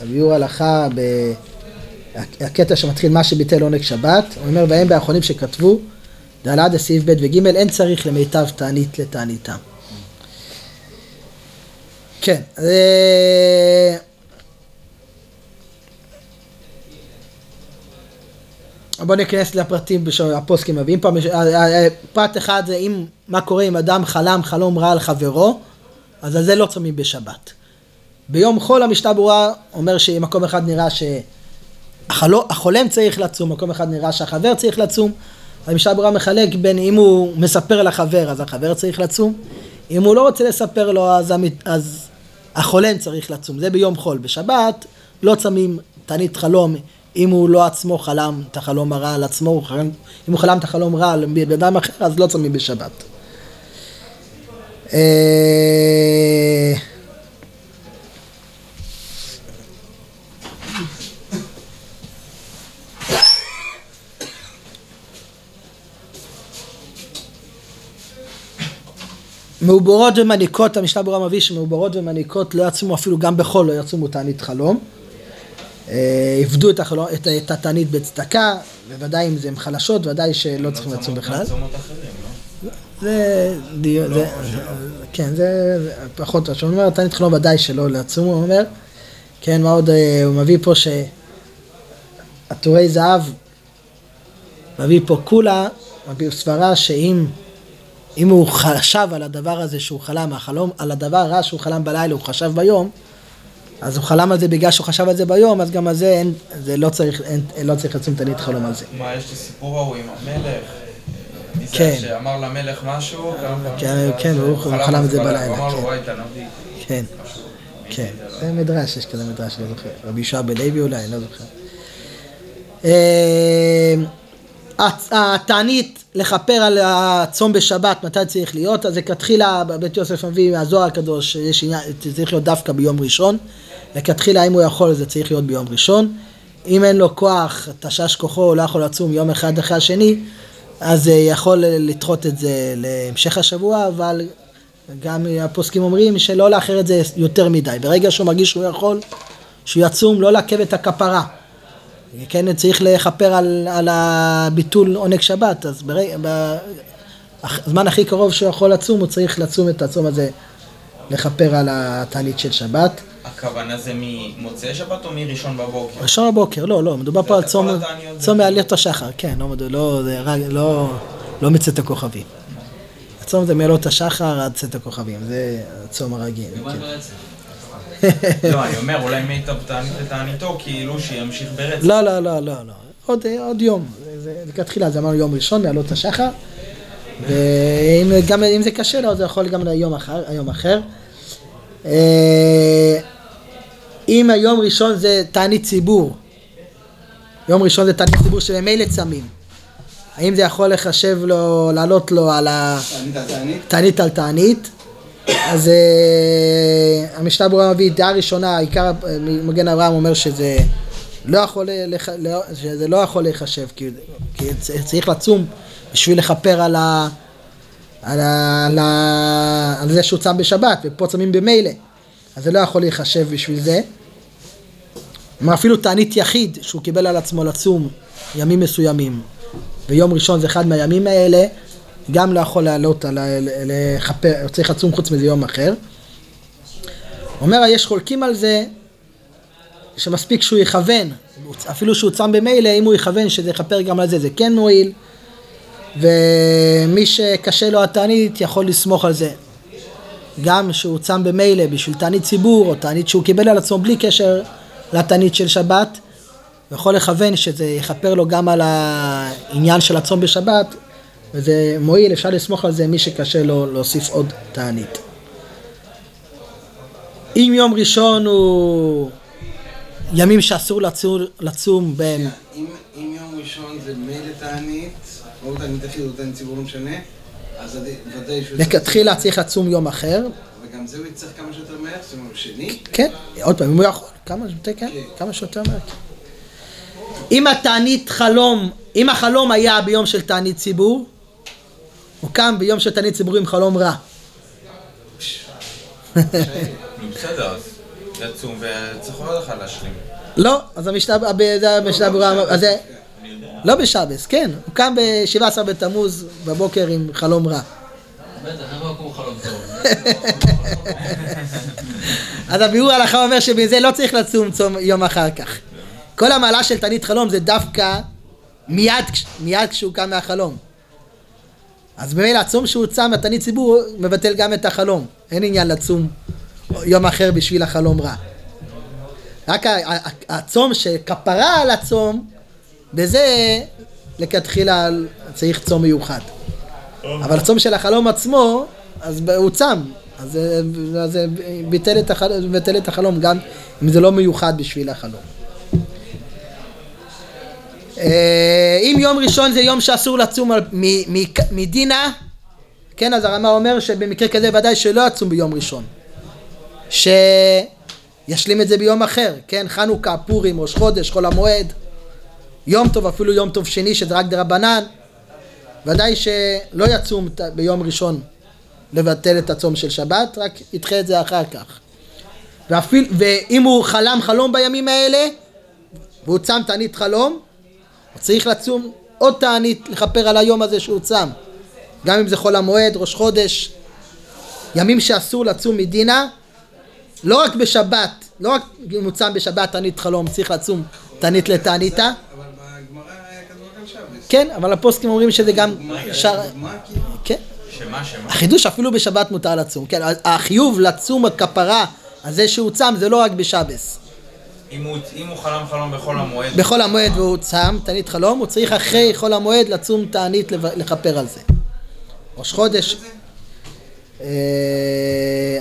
הביאור הלכה, ב... הקטע שמתחיל מה שביטל עונג שבת, הוא אומר והם באחרונים שכתבו, דל"ד סעיף ב' וג' אין צריך למיטב תענית לתעניתם. כן, בוא ניכנס לפרטים שהפוסקים מביאים פה. אה, אה, פרט אחד זה אם, מה קורה אם אדם חלם חלום רע על חברו, אז על זה לא צמים בשבת. ביום חול המשנה ברורה אומר שמקום אחד נראה שהחולם צריך לצום, מקום אחד נראה שהחבר צריך לצום. המשנה ברורה מחלק בין אם הוא מספר לחבר אז החבר צריך לצום, אם הוא לא רוצה לספר לו אז, המת- אז החולם צריך לצום, זה ביום חול. בשבת לא צמים תענית חלום אם הוא לא עצמו חלם את החלום הרע על עצמו, הוא חלם, אם הוא חלם את החלום רע על בן אדם אחר אז לא צמים בשבת. אה, מעוברות ומניקות, המשנה ברורה מביא שמעוברות ומניקות לא יצומו אפילו גם בחול, לא יצומו תענית חלום. אה, עבדו את, את, את התענית בצדקה, בוודאי אם הן חלשות, ודאי שלא צריכים לצום בכלל. אחרים, לא? זה דיון, זה, כן, זה זה פחות טוב. הוא אומר, תענית חלום ודאי שלא לצום, הוא אומר. כן, מה עוד, אה, הוא מביא פה שעטורי זהב, מביא פה כולה, מביא סברה שאם אם הוא חשב על הדבר הזה שהוא חלם, החלום, על הדבר הרע שהוא חלם בלילה, הוא חשב ביום, אז הוא חלם על זה בגלל שהוא חשב על זה ביום, אז גם על זה אין, זה לא צריך, אין, לא צריך לצום תענית חלום על זה. מה, יש לי סיפור ההוא עם המלך? זה כן. שאמר למלך משהו, כן, ואז כן, הוא חלם את זה בלילה, הוא אמר לו, כן. וואי, אתה נביא. כן. כן, זה מדרש, יש כזה מדרש, לא זוכר. רבי ישועה בלוי אולי, לא זוכר. הצ- התענית לכפר על הצום בשבת, מתי צריך להיות? אז לכתחילה, בית יוסף מביא מהזוהר הקדוש, זה צריך להיות דווקא ביום ראשון. לכתחילה, אם הוא יכול, זה צריך להיות ביום ראשון. אם אין לו כוח, תשש כוחו, הוא לא יכול לצום יום אחד אחרי השני, אז אה, יכול לדחות את זה להמשך השבוע, אבל גם הפוסקים אומרים שלא לאחר את זה יותר מדי. ברגע שהוא מרגיש שהוא יכול, שהוא יצום, לא לעכב את הכפרה. כן, צריך לכפר על, על הביטול עונג שבת, אז ברגע, בזמן הכי קרוב שהוא יכול לצום, הוא צריך לצום את הצום הזה, לכפר על התענית של שבת. הכוונה זה ממוצאי שבת או מראשון בבוקר? ראשון בבוקר, לא, לא, מדובר פה על צום, צום מעליות השחר, כן, לא, לא, רק, לא, לא מצאת הכוכבים. הצום זה מעלות השחר עד צאת הכוכבים, זה הצום הרגיל. כן. לא, אני אומר, אולי מיטב תענית לתעניתו, כאילו שימשיך ברצף. לא, לא, לא, לא, לא. עוד, עוד יום. לכתחילה, זה אמרנו יום ראשון, מעלות השחר. ואם גם אם זה קשה לו, זה יכול גם ליום אחר. אם היום ראשון זה תענית ציבור, יום ראשון זה תענית ציבור שממילא צמים. האם זה יכול לחשב לו, לעלות לו על ה... תענית על תענית? אז אה, המשנה ברורה מביא דעה ראשונה, עיקר מגן אברהם אומר שזה לא יכול, לח, לא, שזה לא יכול להיחשב, כי, כי צריך לצום בשביל לכפר על, ה, על, ה, על, ה, על זה שהוא צם בשבת, ופה צמים במילא, אז זה לא יכול להיחשב בשביל זה. כלומר אפילו תענית יחיד שהוא קיבל על עצמו לצום ימים מסוימים, ויום ראשון זה אחד מהימים האלה, גם לא יכול לעלות לכפר, צריך לצום חוץ מזה יום אחר. אומר, יש חולקים על זה שמספיק שהוא יכוון, אפילו שהוא צם במילא, אם הוא יכוון שזה יכפר גם על זה, זה כן מועיל, ומי שקשה לו התענית יכול לסמוך על זה. גם שהוא צם במילא בשביל תענית ציבור, או תענית שהוא קיבל על עצמו בלי קשר לתענית של שבת, הוא יכול לכוון שזה יכפר לו גם על העניין של הצום בשבת, וזה מועיל, אפשר לסמוך על זה מי שקשה לו להוסיף עוד תענית. אם יום ראשון הוא ימים שאסור לצום, לצום בין, אם אם יום ראשון זה מילא תענית, או תענית או תענית ציבור, לא משנה, אז ודאי שהוא... לכתחילה צריך לצום יום אחר, וגם זה הוא יצטרך כמה שיותר מהר, זאת אומרת, שני. כן, עוד פעם, אם הוא יכול, כמה שיותר, כן, כמה שיותר מהר. כן. אם התענית חלום, אם החלום היה ביום של תענית ציבור, הוא קם ביום של תענית ציבור עם חלום רע. בסדר, אז יצום וצריך עוד אחד להשלים. לא, אז המשנה, זה המשנה ברורה, אז זה, אני יודע. לא בשבס, כן, הוא קם ב-17 בתמוז בבוקר עם חלום רע. אז הביאור ההלכה אומר שבזה לא צריך לצום צום יום אחר כך. כל המעלה של תענית חלום זה דווקא מיד, מיד כשהוא קם מהחלום. אז ממילא הצום שהוא צם בתענית ציבור מבטל גם את החלום. אין עניין לצום יום אחר בשביל החלום רע. רק הצום שכפרה על הצום, בזה לכתחילה צריך צום מיוחד. אבל הצום של החלום עצמו, אז הוא צם. אז זה- ביטל החל... ביטל את החלום גם אם זה לא מיוחד בשביל החלום. אה, אם יום ראשון זה יום שאסור לצום מדינה, כן, אז הרמ"א אומר שבמקרה כזה ודאי שלא יצום ביום ראשון. שישלים את זה ביום אחר, כן, חנוכה, פורים, ראש חודש, חול המועד, יום טוב, אפילו יום טוב שני שזה רק דרבנן, ודאי שלא יצום ביום ראשון לבטל את הצום של שבת, רק ידחה את זה אחר כך. ואפיל, ואם הוא חלם חלום בימים האלה, והוא צם תענית חלום, הוא צריך לצום עוד תענית לכפר על היום הזה שהוא צם. גם אם זה חול המועד, ראש חודש, ימים שאסור לצום מדינה, לא רק בשבת, לא רק אם הוא צם בשבת תענית חלום, צריך לצום תענית לתעניתה, אבל בגמרא היה כתוב רק על שבס. כן, אבל הפוסקים אומרים שזה גם שר... כאילו? כן. שמה, שמה? החידוש אפילו בשבת מותר לצום, כן, החיוב לצום הכפרה על זה שהוא צם זה לא רק בשבס. אם הוא- אם הוא חלם חלום בחול המועד, בחול המועד והוא צם, תענית חלום, הוא צריך אחרי חול המועד לצום תענית לכפר על זה. ראש חודש, אה,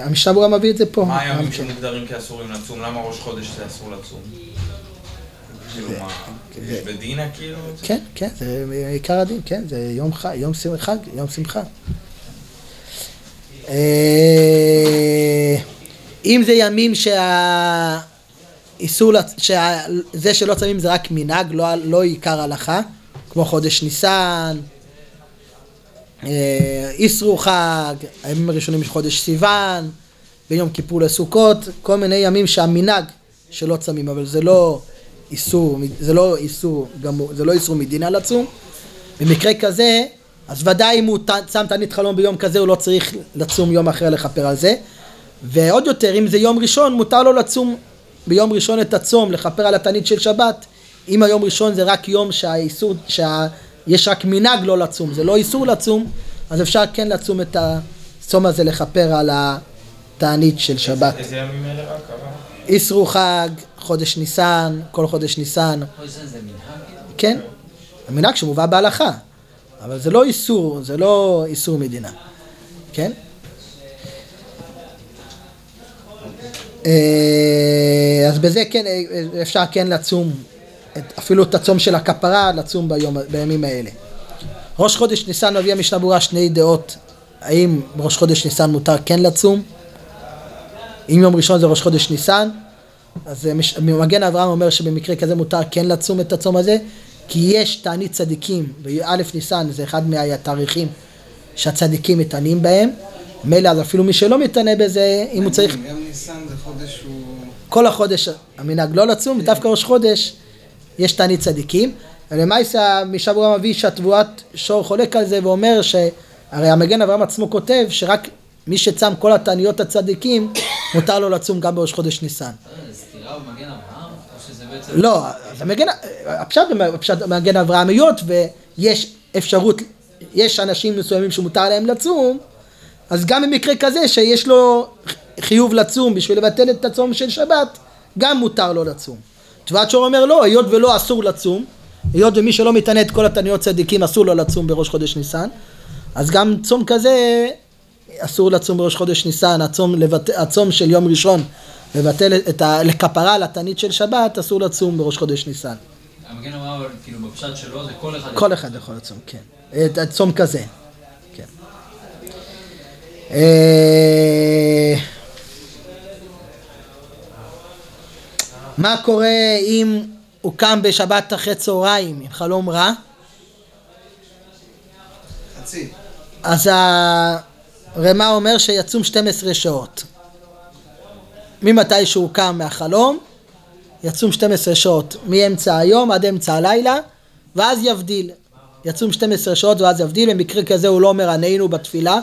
המשנה ברורה מביא את זה פה. מה הימים כן. שמוגדרים כאסורים לצום? למה ראש חודש זה אסור לצום? מה, יש בדינה כאילו? כן, כן, זה עיקר הדין, כן, זה יום חג, יום חג, יום שמחה. אה, אם זה ימים שה... איסור, לצ- שה... זה שלא צמים זה רק מנהג, לא, לא עיקר הלכה, כמו חודש ניסן, אה, איסרו חג, הימים הראשונים של חודש סיוון, בין יום כיפור לסוכות, כל מיני ימים שהמנהג שלא צמים, אבל זה לא איסור, זה לא איסור גמור, זה לא איסור מדינה לצום. במקרה כזה, אז ודאי אם הוא צם תענית חלום ביום כזה, הוא לא צריך לצום יום אחר לכפר על זה. ועוד יותר, אם זה יום ראשון, מותר לו לצום ביום ראשון את הצום, לכפר על התענית של שבת. אם היום ראשון זה רק יום שהאיסור, שיש רק מנהג לא לצום, זה לא איסור לצום, אז אפשר כן לצום את הצום הזה לכפר על התענית של שבת. איזה ימים אלה רק? איסרו חג, חודש ניסן, כל חודש ניסן, חודש זה מנהג? כן, המנהג שמובא בהלכה, אבל זה לא איסור, זה לא איסור מדינה, כן? אה, אז בזה כן, אה, אפשר כן לצום, אפילו את הצום של הכפרה, לצום ביום, בימים האלה. ראש חודש ניסן מביא המשנה ברורה שני דעות, האם בראש חודש ניסן מותר כן לצום? אם יום ראשון זה ראש חודש ניסן, אז אה, מש- מגן אברהם אומר שבמקרה כזה מותר כן לצום את הצום הזה, כי יש תענית צדיקים, באלף ניסן זה אחד מהתאריכים שהצדיקים מתענים בהם, מילא אז אפילו מי שלא מתענה בזה, אם הוא צריך, גם ניסן זה חודש שהוא... כל החודש המנהג לא לצום, ודווקא ראש חודש יש תענית צדיקים. ולמעשה משבוע מביא שהתבואת שור חולק על זה ואומר שהרי המגן אברהם עצמו כותב שרק מי שצם כל התעניות הצדיקים מותר לו לצום גם בראש חודש ניסן. במגן. לא, הפשט, הפשט מגן אברהם, היות ויש אפשרות, יש אנשים מסוימים שמותר להם לצום, אז גם במקרה כזה שיש לו חיוב לצום בשביל לבטל את הצום של שבת, גם מותר לו לצום. תבואת שור אומר לא, היות ולא אסור לצום, היות ומי שלא מתענה את כל התעניות צדיקים אסור לו לצום בראש חודש ניסן, אז גם צום כזה אסור לצום בראש חודש ניסן, הצום, לבט... הצום של יום ראשון לבטל את ה... לכפרה על התענית של שבת, אסור לצום בראש חודש ניסן. המגן אבל כאילו בפשט שלו זה כל אחד... כל אחד יכול לצום, כן. את הצום כזה, כן. אה, מה קורה אם הוא קם בשבת אחרי צהריים עם חלום רע? חצי. אז הרמ"א אומר שיצום 12 שעות. ממתי שהוא קם מהחלום, יצום 12 שעות מאמצע היום עד אמצע הלילה, ואז יבדיל. יצום 12 שעות ואז יבדיל, במקרה כזה הוא לא אומר עננו בתפילה,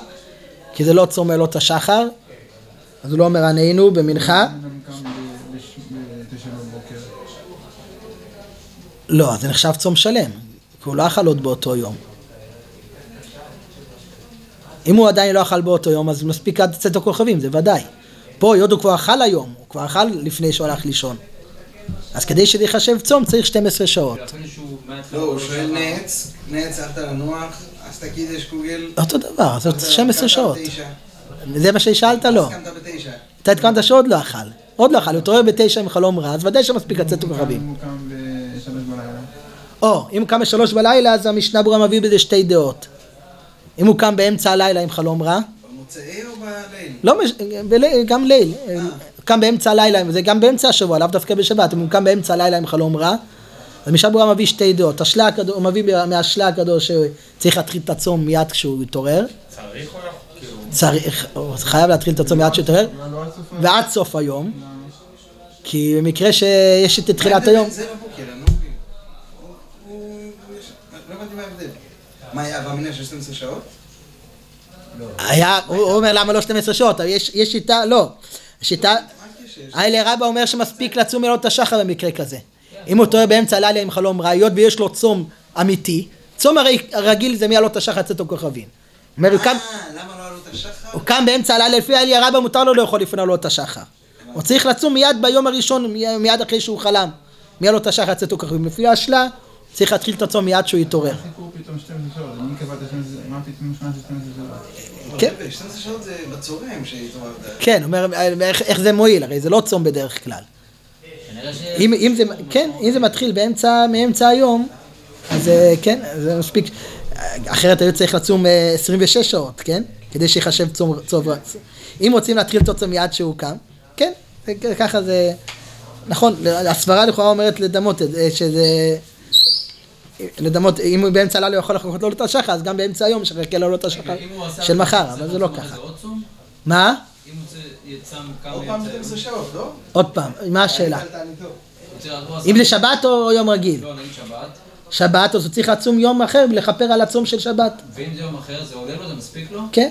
כי זה לא צום עלות השחר, אז הוא לא אומר עננו במנחה. לא, זה נחשב צום שלם, כי הוא לא אכל עוד באותו יום. אם הוא עדיין לא אכל באותו יום, אז מספיק עד צאת הכוכבים, זה ודאי. פה, היות הוא כבר אכל היום, הוא כבר אכל לפני שהוא הלך לישון. אז כדי שזה ייחשב צום, צריך 12 שעות. לא, הוא שואל. נץ, נץ, הלכת לנוח, עשת קידש קוגל. אותו דבר, זה אתה- 12 קמת שעות. זה מה ששאלת? לא. אתה התכוונת שעוד לא אכל. עוד לא אכל, הוא התעורר בתשע עם חלום רע, אז ודאי שמספיק לצאת. קם- אם הוא קם בשלוש בלילה. או, אם הוא קם בשלוש בלילה, אז המשנה ברורה מביא בזה שתי דעות. אם הוא קם באמצע הלילה עם חלום רע, במוצאי או בליל? לא. בליל, גם ליל, קם באמצע הלילה, זה גם באמצע השבוע, לאו דווקא בשבת, אם הוא קם באמצע הלילה עם חלום רע, אז משנה ברורה מביא שתי דעות, השלה הקדוש, הוא מביא מהשלה הקדוש שצריך להתחיל את הצום מיד כשהוא יתעורר, צריך או לא? כאילו... צריך, הוא חייב להתחיל את הצום מיד כשהוא יתעורר, לא, לא היום. ועד סוף היום, כי במקרה שיש את תחילת היום, ההבדל בין זה בבוקר, אני לא מבין. הוא- הוא- יש- לא הבנתי מה ההבדל. מה היה אבינו של 12 שעות? היה, הוא אומר למה לא 12 שעות, יש, יש שיטה, לא, שיטה? האלה רבא אומר שמספיק לצום מלילות השחר במקרה כזה. אם הוא טועה באמצע הלילה עם חלום רע, היות ויש לו צום אמיתי, צום הרי הרגיל זה מעלות השחר לצאת הכוכבים. אומר, הוא קם, אה, למה לא עלו את השחר? הוא קם באמצע הלילה, לפי האליה רבא מותר לו לאכול לפני עלות השחר. הוא צריך לצום מיד ביום הראשון, מי- מיד אחרי שהוא חלם. מעלות השחר לצאת הכוכבים. לפי השלה, צריך להתחיל את הצום מיד שהוא יתעורר. חיכו פתאום 12 שעות, מי קבע את ה-12, מה פתאום נכנס ל-12 שעות? כן. לא, 12 שעות זה בצהריים שהתעוררת. כן, אומר, איך, זה מועיל? הרי זה לא צום בדרך כלל. כנראה ש... אם, אם זה, כן, אם זה מתחיל באמצע, מאמצע היום, אז אה, כן, זה מספיק. אחרת היו צריך לצום אה, 26 שעות, כן? כדי שיחשב צום, צום, אם רוצים להתחיל את הצום מיד שהוא קם, כן, ככה זה, נכון, הסברה לכאורה אומרת לדמות את זה, שזה, לדמות, אם הוא באמצע הלילה יכול לחכות לעלות השחר, אז גם באמצע היום שחכה לעלות השחר אם הוא עשה- של מחר, אבל זה לא ככה. מה? אם הוא צ- יצם כמה יצא- 12 שעות, לא? עוד פעם, מה השאלה? אם זה שבת או יום רגיל? לא, נגיד שבת. שבת, אז הוא צריך לצום יום אחר ולכפר על הצום של שבת. ואם זה יום אחר, זה עולה לו? זה מספיק לו? כן,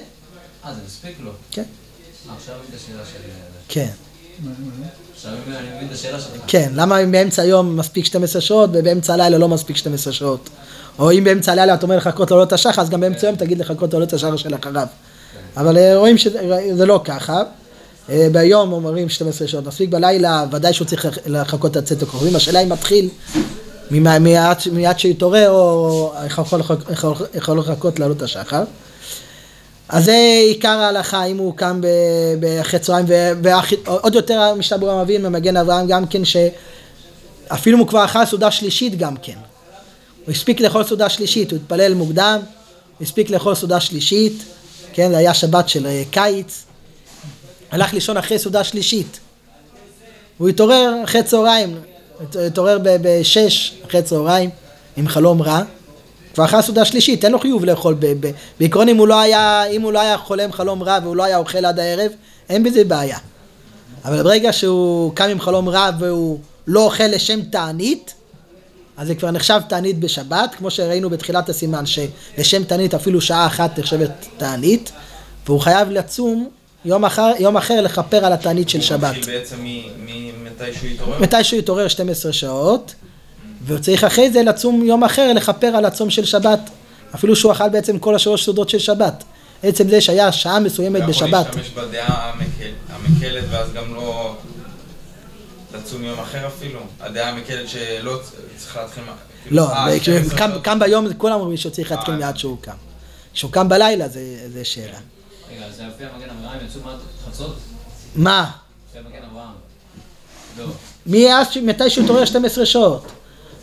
אה, זה מספיק לו. כן, עכשיו את השאלה שלי. כן, אני מבין- את השאלה שלך. כן. למה אם באמצע היום מספיק 12 שעות ובאמצע הלילה לא מספיק 12 שעות? או אם באמצע הלילה אתה אומר לחכות לעלות השחר, אז גם באמצע היום תגיד לחכות לעלות השחר של אחריו. אבל אה, רואים שזה זה לא ככה. אה, ביום אומרים 12 שעות, מספיק בלילה, ודאי שהוא צריך לח- לחכות עד צאת הכוכבים. השאלה אם מתחיל מיד שיתעורר, או יכול לחכות לעלות השחר. אז זה עיקר ההלכה, אם הוא קם אחרי צהריים, ועוד יותר המשנה ברורה מבין אברהם גם כן, שאפילו אם הוא כבר אכל סעודה שלישית גם כן. הוא הספיק לאכול סעודה שלישית, הוא התפלל מוקדם, הוא הספיק לאכול סעודה שלישית, כן, זה היה שבת של אה, קיץ, הלך לישון אחרי סעודה שלישית. הוא התעורר אחרי צהריים, הת- התעורר בשש אחרי צהריים עם חלום רע, כבר אחרי הסעודה השלישית, אין לו חיוב לאכול, בעיקרון אם הוא לא היה, אם הוא לא היה חולם חלום רע והוא לא היה אוכל עד הערב, אין בזה בעיה. אבל ברגע שהוא קם עם חלום רע והוא לא אוכל לשם תענית, אז זה כבר נחשב תענית בשבת, כמו שראינו בתחילת הסימן, שלשם תענית אפילו שעה אחת נחשבת תענית, והוא חייב לצום יום אחר, יום אחר לכפר על התענית של שבת. בעצם ממתי שהוא יתעורר? מתי שהוא יתעורר 12 שעות, והוא צריך אחרי זה לצום יום אחר לכפר על הצום של שבת, אפילו שהוא אכל בעצם כל השלוש סעודות של שבת. עצם זה שהיה שעה מסוימת אתה יכול בשבת. להשתמש בדעה המקל- המקלת ואז גם לא לצום יום אחר אפילו? הדעה המקלת שלא צריך להתחיל... כאילו, לא, אה, כשהוא 12 קם, ביום, כולם אומרים שהוא צריך להתחיל אה. מיד שהוא קם. כשהוא קם בלילה זה, זה שאלה. רגע, אז לפי המגן אברהם יצאו מעט חצות? מה? לפי המגן אברהם. לא. מי אז, מתי שהוא התעורר 12 שעות?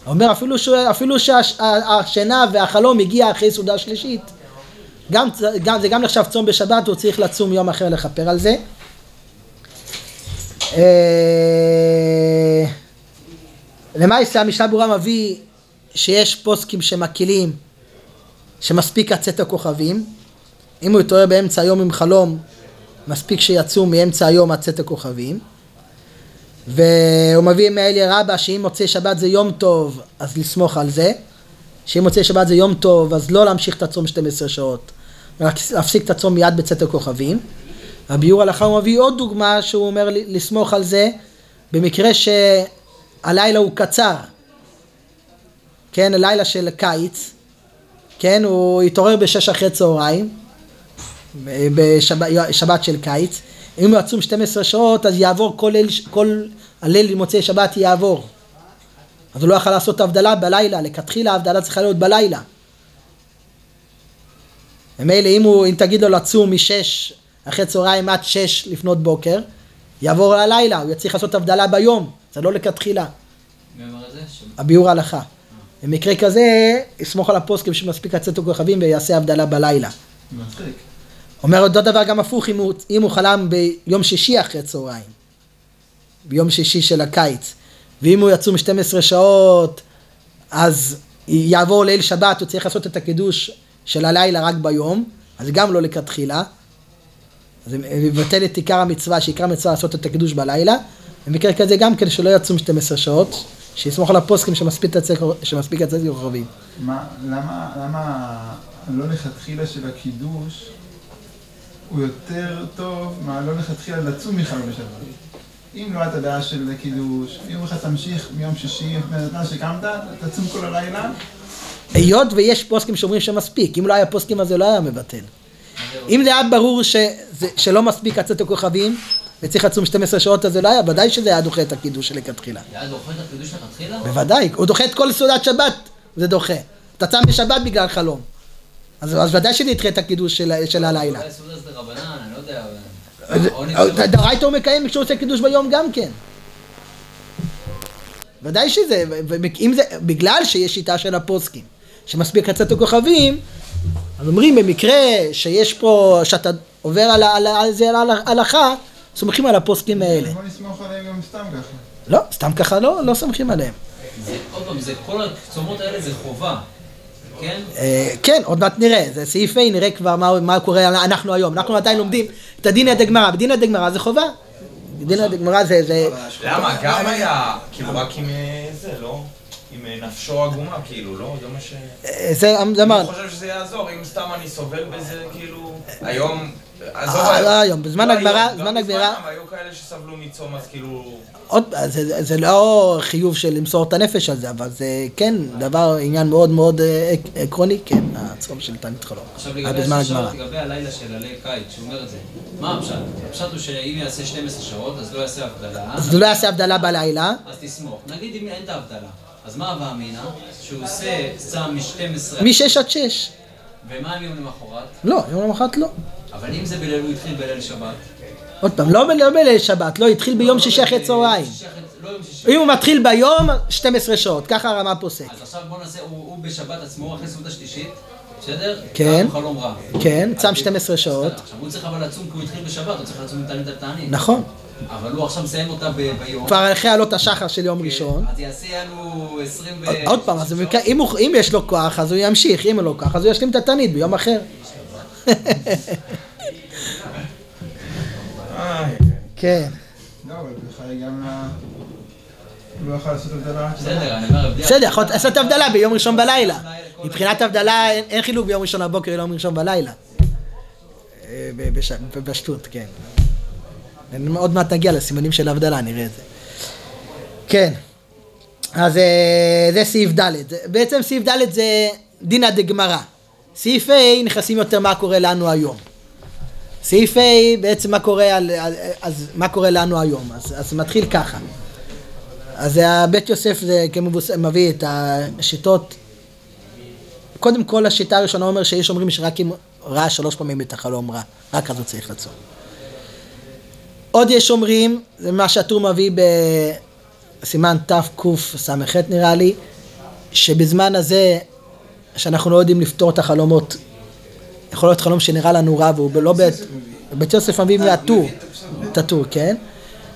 אומר אפילו, שהוא, אפילו שהשינה והחלום הגיע אחרי סעודה שלישית, גם, גם, זה גם נחשב צום בשבת, הוא צריך לצום יום אחר לכפר על זה. אה, למעשה המשנה ברורה מביא שיש פוסקים שמקילים שמספיק לצאת הכוכבים אם הוא יתעורר באמצע היום עם חלום מספיק שיצאו מאמצע היום עד הכוכבים והוא מביא מאלי רבא שאם מוצאי שבת זה יום טוב אז לסמוך על זה. שאם מוצאי שבת זה יום טוב אז לא להמשיך את הצום 12 שעות. להפסיק את הצום מיד בצאת הכוכבים. הביאור הלכה הוא מביא עוד דוגמה שהוא אומר לסמוך על זה במקרה שהלילה הוא קצר. כן הלילה של קיץ. כן הוא התעורר בשש אחרי צהריים בשבת שבת של קיץ אם הוא עצום 12 שעות אז יעבור כל ליל, כל הליל למוצאי שבת יעבור. אז הוא לא יכול לעשות הבדלה בלילה, לכתחילה ההבדלה צריכה להיות בלילה. ומילא אם, הוא, אם תגיד לו לצום משש אחרי צהריים עד שש לפנות בוקר יעבור הלילה, הוא יצטרך לעשות הבדלה ביום, זה לא לכתחילה, הביאור ההלכה במקרה כזה, יסמוך על הפוסקים שמספיק לצאת הכוכבים ויעשה הבדלה בלילה. מצחיק. אומר אותו דבר גם הפוך אם הוא, אם הוא חלם ביום שישי אחרי צהריים, ביום שישי של הקיץ, ואם הוא יצום 12 שעות, אז יעבור ליל שבת, הוא צריך לעשות את הקידוש של הלילה רק ביום, אז גם לא לכתחילה, אז זה מבטל את עיקר המצווה, שעיקר המצווה לעשות את הקידוש בלילה, במקרה כזה גם כן שלא יצום 12 שעות, שיסמוך על הפוסקים שמספיק לצאת שמספיק לצאת כוכבים. מה, למה, למה הלא לכתחילה של הקידוש הוא יותר טוב מהלא לכתחילה לצום בכלל בשבת? אם לא הייתה דעה של קידוש, יום אחד תמשיך מיום שישי, בזמן שקמת, תצום כל הלילה, היות ויש פוסקים שאומרים שמספיק, אם לא היה פוסקים אז זה לא היה מבטל. אם זה היה ברור שזה, שלא מספיק לצאת הכוכבים וצריך לצום 12 שעות אז זה לא היה, ודאי שזה היה דוחה את הקידוש לכתחילה. היה דוחה את הקידוש לכתחילה? בוודאי, הוא דוחה את כל סעודת שבת, זה דוחה. אתה צם בשבת בגלל חלום. אז, אז ודאי שזה ידחה את הקידוש של, של הלילה. אולי סעודה זה רבנן, אני לא יודע. נצטרך- דאורייתא הוא מקיים כשהוא עושה קידוש ביום גם כן. ודאי שזה, ואם זה, בגלל שיש שיטה של הפוסקים, שמספיק לצאת הכוכבים, אז אומרים במקרה שיש פה, שאתה עובר על, על, על זה על ההלכה, סומכים על הפוסקים האלה. בוא נסמוך עליהם גם סתם ככה. לא, סתם ככה לא, לא סומכים עליהם. זה- עוד פעם, זה כל הצומות האלה זה חובה. כן? אה, כן, עוד מעט נראה, זה סעיף A, נראה כבר מה, מה קורה אנחנו היום. אנחנו עדיין לומדים את הגמרא, בדין עד הגמרא זה חובה. דין עד הגמרא זה, זה, למה? גם היה, כאילו רק עם אה, זה, לא? עם אה, נפשו עגומה, כאילו, לא? זה מה ש... זה, זה אני אמרנו. חושב שזה יעזור, אם סתם אני סובל בזה, כאילו... היום... עזוב אה. לא היום, בזמן לא הגמרא- גם הגמרא- היו כאלה שסבלו מצום, אז כאילו... עוד, זה, לא חיוב של למסור את הנפש על זה, אבל זה כן דבר, עניין מאוד מאוד אה, עק- עקרוני, כן, הצום של תענית חלום. עכשיו היה לגבי הלילה של עלי קיץ, שהוא אומר את זה. מה הפשט? הפשט הוא שאם יעשה 12 שעות, אז לא יעשה הבדלה. אז הוא לא יעשה הבדלה בלילה, אז תסמוך. נגיד אם אין את ההבדלה. אז מה הווה אמינא? שהוא עושה צם מ-12... מ-6 עד 6. ומה עם יום למחרת? לא, יום למחרת לא. אבל אם זה בליל, הוא התחיל בליל שבת. עוד פעם, לא, ב- לא בליל שבת, לא, התחיל ביום שישי אחרי צהריים. לא. אם הוא מתחיל ביום, 12 שעות, ככה הרמה פוסק. אז עכשיו בוא נעשה, הוא בשבת עצמו, אחרי סעודה שלישית, בסדר? כן. חלום רע. כן, צם אז- 12 שעות. עכשיו הוא צריך אבל לצום כי הוא התחיל בשבת, הוא צריך לצום עם תענית על תענית. נכון. אבל הוא עכשיו מסיים אותה ביום. כבר אחרי עלות השחר של יום ראשון. אז יעשה לנו 20 ו... עוד- פעם, אם יש לו כוח, אז הוא ימשיך, אם אין לו כוח, אז הוא ישלים את התענית ביום אחר. כן, לא, אבל בכלל גם ל... הוא לא יכול לעשות הבדלה. בסדר, אני אומר, הבדל- בסדר, יכול לעשות הבדלה ביום ראשון בלילה. מבחינת הבדלה אין- חילוק ביום ראשון בבוקר ליום ראשון בלילה. אה, ב- בש- בפשטות, כן. עוד מעט נגיע לסימנים של הבדלה, נראה את זה. כן, אז אה, זה סעיף ד'. בעצם סעיף ד' זה דינא דגמרא. סעיף ה' נכנסים יותר מה קורה לנו היום. סעיף ה' בעצם מה קורה, על, אז מה קורה לנו היום. אז, אז מתחיל ככה. אז בית יוסף זה כמבוס... מביא את השיטות. קודם כל השיטה הראשונה אומר שיש אומרים שרק אם ראה שלוש פעמים את החלום רע, רק אז הוא צריך לצום. עוד יש אומרים, זה מה שהטור מביא בסימן תקס"ח נראה לי, שבזמן הזה שאנחנו לא יודעים לפתור את החלומות, יכול להיות חלום שנראה לנו רע והוא לא בית, בית יוסף מביא מהטור, את הטור, כן?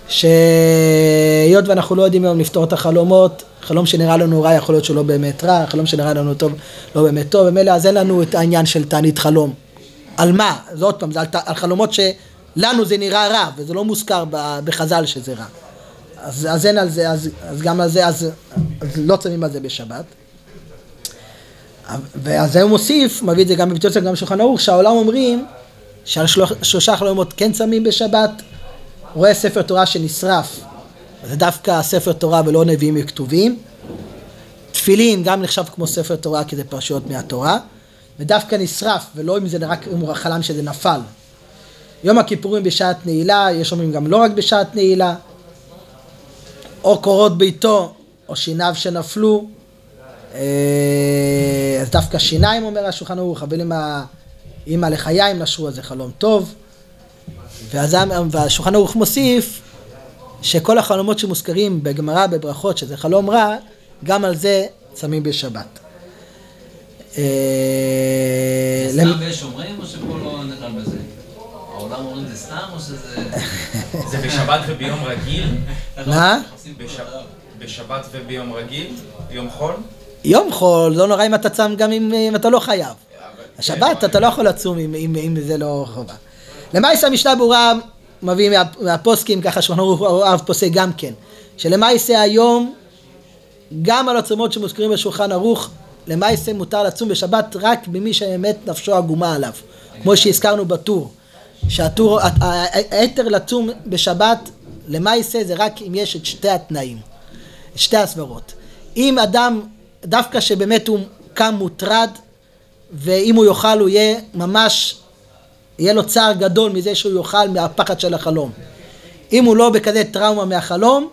שהיות ואנחנו לא יודעים היום לפתור את החלומות, חלום שנראה לנו רע יכול להיות שהוא לא באמת רע, חלום שנראה לנו טוב לא באמת טוב, ומילא אז אין לנו את העניין של תענית חלום. על מה? זה עוד פעם, זה על, על חלומות שלנו זה נראה רע, וזה לא מוזכר בחז"ל שזה רע. אז, אז אין על זה, אז, אז גם על זה, אז, אז לא צמים על זה בשבת. ואז הוא מוסיף, מביא את זה גם בבית יוסף, גם בשולחן ערוך, שהעולם אומרים שעל שלוש, שלושה חלומות כן צמים בשבת, רואה ספר תורה שנשרף, זה דווקא ספר תורה ולא נביאים וכתובים. תפילין גם נחשב כמו ספר תורה כי זה פרשיות מהתורה, ודווקא נשרף, ולא אם זה רק אם הוא חלם שזה נפל. יום הכיפורים בשעת נעילה, יש אומרים גם לא רק בשעת נעילה, או קורות ביתו, או שיניו שנפלו, אז דווקא שיניים אומר השולחן ערוך, אבל אם האמא לחיים נשרו אז זה חלום טוב. ואז והשולחן ערוך מוסיף שכל החלומות שמוזכרים בגמרא בברכות שזה חלום רע, גם על זה צמים בשבת. אה, סתם ויש אומרים, או שפה לא נכלל בזה? העולם אומרים זה סתם, או שזה... זה בשבת וביום רגיל? מה? בש- בשבת וביום רגיל? יום חול? יום חול, לא נורא אם אתה צם גם אם, אם אתה לא חייב. השבת אתה לא יכול לצום אם, אם, אם זה לא חובה. למעשה המשנה ברורה מביא מה, מהפוסקים, ככה שולחן ערוך אב פוסק גם כן, שלמעשה היום, גם על הצומות שמוזכרים בשולחן ערוך, למעשה מותר לצום בשבת רק במי שבאמת נפשו עגומה עליו, כמו שהזכרנו בטור, שהטור, היתר לצום בשבת, למעשה זה רק אם יש את שתי התנאים, את שתי הסברות. אם אדם, דווקא שבאמת הוא קם מוטרד, ואם הוא יאכל הוא יהיה ממש, יהיה לו צער גדול מזה שהוא יאכל מהפחד של החלום. אם הוא לא בכזה טראומה מהחלום,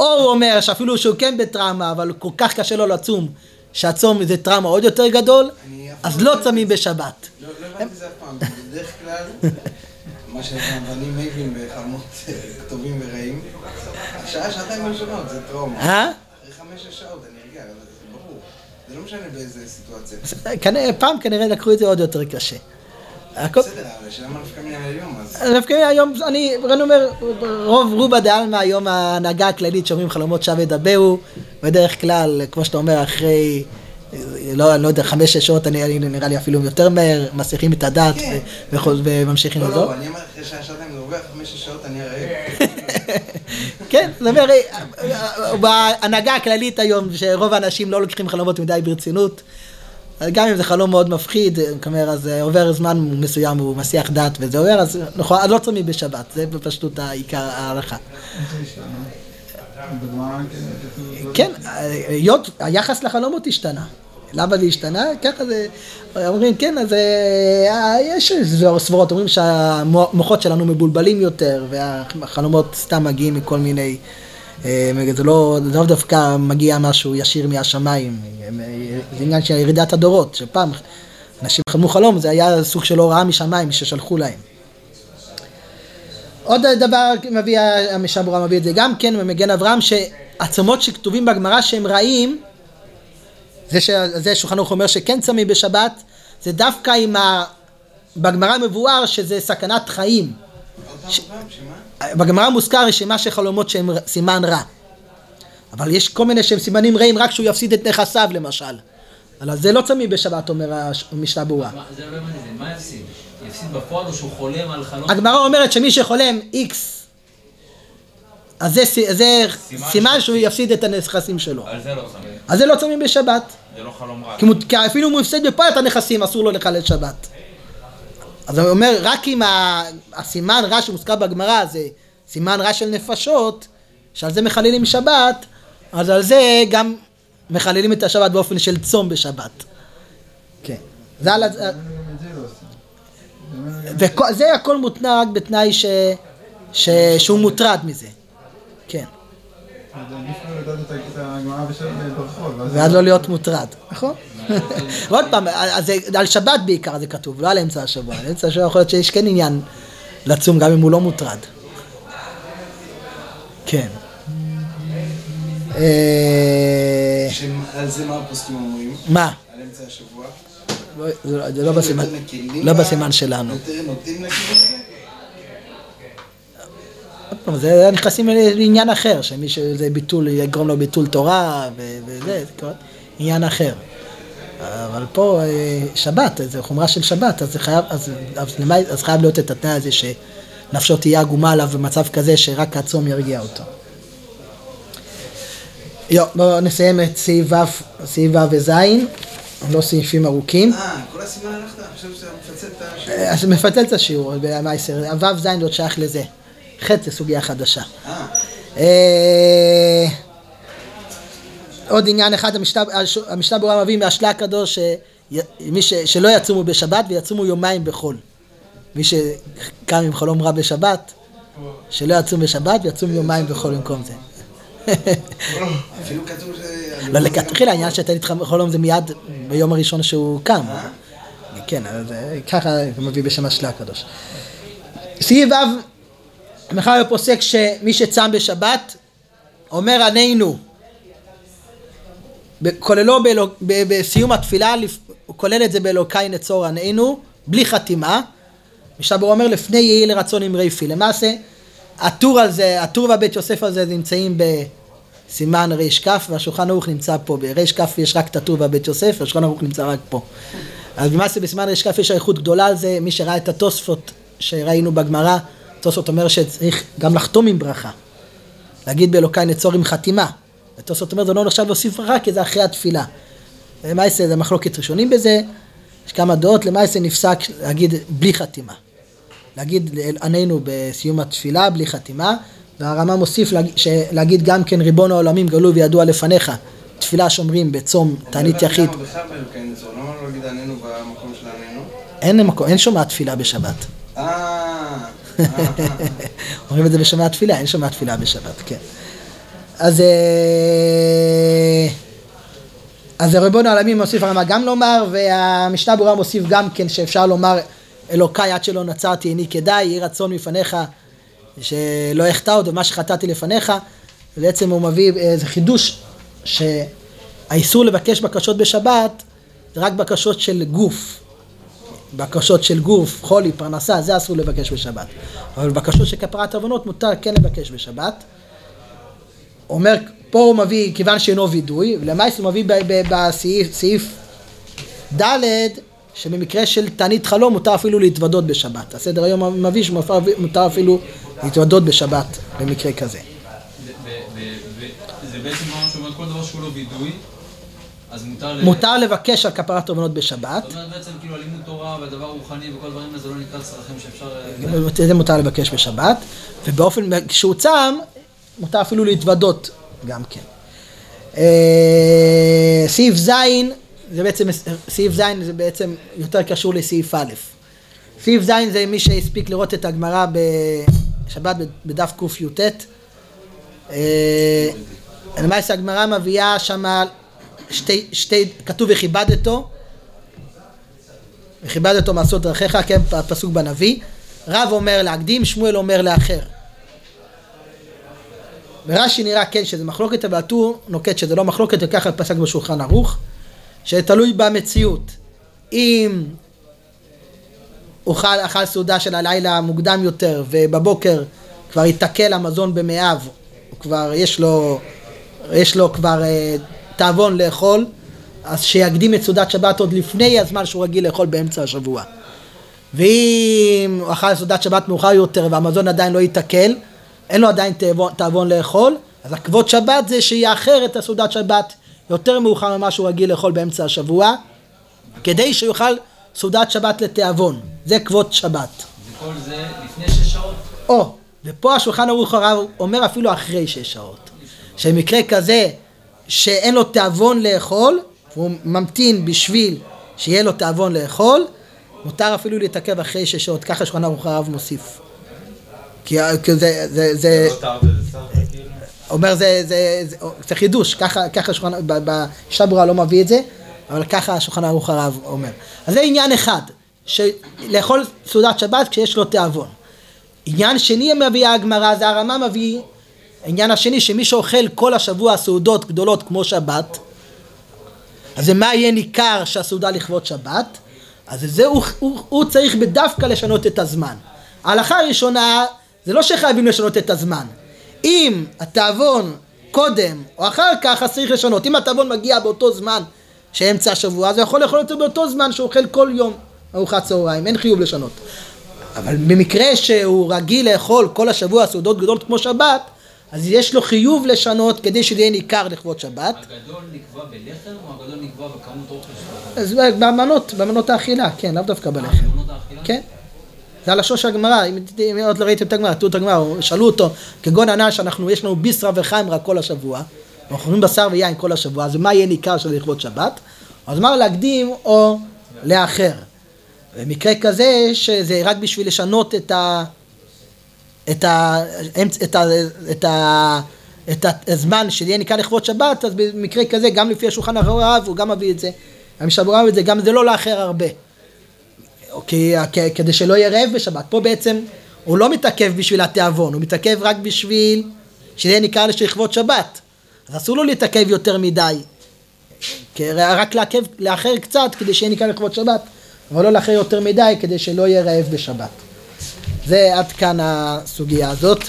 או הוא אומר שאפילו שהוא כן בטראומה, אבל כל כך קשה לו לצום, שהצום זה טראומה עוד יותר גדול, אז לא צמים בשבת. לא לא הבנתי את זה אף פעם, בדרך כלל, מה שאני מבין בחלומות אה, כתובים ורעים, השעה, שעתיים ראשונות זה טראומה. אה? אחרי חמש-שש שעות אבל זה ברור. זה לא משנה באיזה סיטואציה. כנראה- פעם כנראה לקחו את זה עוד יותר קשה. בסדר, אבל השאלה מה נפקא מן היום, אז... דווקא היום, אני אומר, רוב רובה דעלמא היום ההנהגה הכללית שאומרים חלומות שווא ידברו, בדרך כלל, כמו שאתה אומר, אחרי, לא, אני לא יודע, חמש-שש שעות, אני, נראה לי אפילו יותר מהר, מסיחים את הדעת כן. וממשיכים לא, לזור. לא, אני אומר אחרי שעה, שעתיים זה עובר, חמש-שש שעות אני רעב. כן, זאת אומרת, בהנהגה הכללית היום, שרוב האנשים לא לוקחים חלומות מדי ברצינות, גם אם זה חלום מאוד מפחיד, כלומר, אז עובר זמן מסוים, הוא מסיח דעת וזה עובר, אז נכון, אז לא צמים בשבת, זה בפשטות העיקר ההלכה. כן היות, היחס לחלומות השתנה. למה זה השתנה? ככה זה, אומרים כן, אז אה, יש סברות, אומרים שהמוחות שלנו מבולבלים יותר, והחלומות סתם מגיעים מכל מיני, אה, זה לא, זה לא דווקא מגיע משהו ישיר מהשמיים, אה, זה עניין של ירידת הדורות, שפעם אנשים חלמו חלום, זה היה סוג של הוראה משמיים ששלחו להם. עוד דבר מביא המשברורה מביא את זה גם כן במגן אברהם שעצמות שכתובים בגמרא שהם רעים זה, ש... זה שולחן ערוך אומר שכן צמים בשבת זה דווקא עם ה... בגמרא מבואר שזה סכנת חיים ש-? בגמרא מוזכר רשימה של חלומות שהם סימן רע אבל יש כל מיני שהם סימנים רעים רק שהוא יפסיד את נכסיו למשל אבל זה לא צמים בשבת אומר המשנה ברורה לא מה יפסיד? יפסיד בפועל או שהוא חולם על חלום? הגמרא אומרת שמי שחולם איקס אז זה, זה סימן סימן שהוא יפסיד את הנכסים שלו על זה לא צמים. אז זה לא צמים בשבת זה לא חלום רע. כי כי אפילו אם הוא הפסיד בפועל את הנכסים אסור לו לחלל שבת אז הוא אומר רק אם הסימן רע שמוזכר בגמרא זה סימן רע של נפשות שעל זה מחללים שבת אז על זה גם מחללים את השבת באופן של צום בשבת כן זה על ה... גם את זה לא וזה הכל מותנה רק בתנאי ש... ש... שהוא מוטרד מזה. כן. אז עדיף לדעת את ה- את הגמרא בשבת ברחוב. ואז- ועד לא להיות מוטרד, נכון? ועוד פעם, אז זה על שבת בעיקר זה כתוב, לא על אמצע השבוע. על אמצע השבוע יכול להיות שיש כן עניין לצום גם אם הוא לא מוטרד. כן. אה, שעל זה מה הפוסקים אומרים? מה? על אמצע השבוע? לא- זה לא- לא לא בסימן שלנו. יותר נוטים לכיוון הזה? זה נכנסים לעניין אחר, שמי שזה ביטול, יגרום לו ביטול תורה וזה, זה כבר עניין אחר. אבל פה אה, שבת, זה חומרה של שבת, אז חייב, אז, אז, למה, אז חייב להיות את התנאי הזה שנפשו תהיה עגומה עליו במצב כזה שרק הצום ירגיע אותו. יו, בואו נסיים את סעיף ו', סעיף ו' וז', לא סעיפים ארוכים. אה, כל הסימן הלכת? אני חושב שאתה מפצל את השם. אה, אז מפצל את השיעור במייסר, ו' ז' לא שייך לזה. ח' זה סוגיה חדשה. אה, אה, עוד עניין אחד, המשנה- ברורה מביא מהשלה הקדוש מי ש- שלא יצומו בשבת ויצומו יומיים בחול. מי שקם עם חלום רע בשבת, שלא יצום בשבת ויצום יומיים בחול במקום זה. אפילו כתוב ש... לא, לכתחילה העניין שאתה איתך חלום זה מיד ביום הראשון שהוא קם. כן, אה, ככה הוא מביא בשם השלה הקדוש. סעיף ו', הוא פוסק שמי שצם בשבת, אומר ענינו, כוללו באלוק- בסיום התפילה, הוא כולל את זה באלוקי נצור ענינו, בלי חתימה. משתבר אומר לפני יהי לרצון אמרי פי. למעשה, הטור הזה, הטור והבית יוסף הזה נמצאים בסימן ריש כ' והשולחן ערוך נמצא פה. בריש כ' יש רק את הטור והבית יוסף והשולחן ערוך נמצא רק פה. אז למעשה בסימן ריש כ' יש אריכות גדולה על זה, מי שראה את התוספות שראינו בגמרא, התוספות אומר שצריך גם לחתום עם ברכה. להגיד באלוקי נצור עם חתימה. התוספות אומר זה לא נחשב להוסיף ברכה כי זה אחרי התפילה. למעשה זה מחלוקת ראשונים בזה, יש כמה דעות, למעשה נפסק להגיד בלי חתימה. להגיד עננו בסיום התפילה בלי חתימה, והרמה מוסיף להגיד, להגיד גם כן ריבון העולמים גלו וידוע לפניך, תפילה שומרים בצום תענית יחיד, לא? אין מקום, אין שומעת תפילה בשבת. אומרים את זה בשומע תפילה, אין שומע תפילה בשבת, כן. אז אה, אז ריבון העולמים מוסיף הרמה גם לומר, והמשנה ברורה מוסיף גם כן שאפשר לומר אלוקיי עד שלא נצרתי איני כדאי, יהי רצון מפניך שלא אחטא עוד ומה שחטאתי לפניך, ובעצם הוא מביא איזה חידוש שהאיסור לבקש בקשות בשבת זה רק בקשות של גוף, בקשות של גוף, חולי, פרנסה, זה אסור לבקש בשבת. אבל בקשות של כפרת עוונות מותר כן לבקש בשבת. אומר, פה הוא מביא, כיוון שאינו וידוי, ולמעשה הוא מביא בסעיף סעיף ד' שבמקרה של תענית חלום מותר אפילו להתוודות בשבת. הסדר היום מביא שמותר אפילו להתוודות בשבת במקרה כזה. זה בעצם מה שאומר כל דבר שהוא לא וידוי, אז מותר. מותר לבקש על כפרת עוונות בשבת, זאת אומרת בעצם כאילו הלימוד תורה והדבר רוחני וכל הדברים האלה זה לא נקרא צרכים שאפשר... זה מותר לבקש בשבת, ובאופן, כשהוא צם, מותר אפילו להתוודות גם כן. אה, סעיף ז', זה בעצם, סעיף ז' זה בעצם יותר קשור לסעיף א'. סעיף ז' זה מי שהספיק לראות את הגמרא בשבת בדף קי"ט. אה, למעשה הגמרא מביאה שמה שתי, שתי, כתוב וכיבדתו, וכיבדתו מעשות דרכיך, כן, פסוק בנביא, רב אומר להקדים, שמואל אומר לאחר. ברש"י נראה כן שזה מחלוקת, אבל הטור נוקט שזה לא מחלוקת, וככה פסק בשולחן ערוך, שתלוי במציאות. אם אוכל, אכל סעודה של הלילה מוקדם יותר, ובבוקר כבר ייתקל המזון במאיו, כבר, יש לו, יש לו כבר אה, תאבון לאכול, אז שיקדים את סעודת שבת עוד לפני הזמן שהוא רגיל לאכול באמצע השבוע. ואם הוא אכל סעודת שבת מאוחר יותר והמזון עדיין לא ייתקל, אין לו עדיין תאבון, לאכול, אז הכבוד שבת זה שיאחר את הסעודת שבת יותר מאוחר ממה שהוא רגיל לאכול באמצע השבוע, כדי שיאכל סעודת שבת לתיאבון. זה כבוד שבת. וכל זה לפני שש שעות? או, ופה השולחן ערוך הרב אומר אפילו אחרי שש שעות. שמקרה כזה שאין לו תיאבון לאכול, והוא ממתין בשביל שיהיה לו תיאבון לאכול, מותר אפילו להתעכב אחרי שש שעות, ככה שולחן ערוך הרב מוסיף. כי זה, זה, זה, לא כאילו. אומר זה, זה, זה, חידוש, ככה, ככה שולחן, ב- בשיטה ברורה לא מביא את זה, אבל ככה השולחן ערוך הרב אומר. אז זה עניין אחד, לאכול סעודת שבת כשיש לו תיאבון. עניין שני מביאה הגמרא, זה הרמה מביא, העניין השני שמי שאוכל כל השבוע סעודות גדולות כמו שבת, אז מה יהיה ניכר שהסעודה לכבוד שבת? אז זה הוא, הוא, הוא צריך בדווקא לשנות את הזמן. ההלכה הראשונה זה לא שחייבים לשנות את הזמן. אם התיאבון קודם או אחר כך אז צריך לשנות. אם התיאבון מגיע באותו זמן שאמצע השבוע אז הוא יכול לאכול אותו באותו זמן שהוא אוכל כל יום ארוחת צהריים, אין חיוב לשנות. אבל במקרה שהוא רגיל לאכול כל השבוע סעודות גדולות כמו שבת אז יש לו חיוב לשנות כדי שזה יהיה ניכר לכבוד שבת. הגדול נקבע בלחם או הגדול נקבע בכמות אוכל שלו? אז במנות, במנות האכילה, כן, לאו דווקא בלחם. במנות האכילה? כן. זה הלשון של הגמרא, אם אם עוד לא ראיתם את הגמרא, תראו את הגמרא, שאלו אותו, כגון ענה שאנחנו, יש לנו ביסרא וחיימרא כל השבוע, אנחנו אוכלים בשר ויין כל השבוע, אז מה יהיה ניכר של לכבוד שבת? אז אמר להקדים או לאחר. במקרה כזה, שזה רק בשביל לשנות את ה... את ה... את ה... את ה... את הזמן שיהיה ניכר לכבוד שבת, אז במקרה כזה, גם לפי השולחן הרב, הוא גם מביא את זה. המשבר מביא את זה, גם זה לא לאחר הרבה. כי- כדי שלא יהיה רעב בשבת. פה בעצם הוא לא מתעכב בשביל התיאבון, הוא מתעכב רק בשביל שיהיה ניכר לכבוד שבת. אז אסור לו להתעכב יותר מדי. רק לעכב, לאחר קצת כדי שיהיה ניכר לכבוד שבת, אבל לא לאחר יותר מדי כדי שלא יהיה רעב בשבת. זה עד כאן הסוגיה הזאת.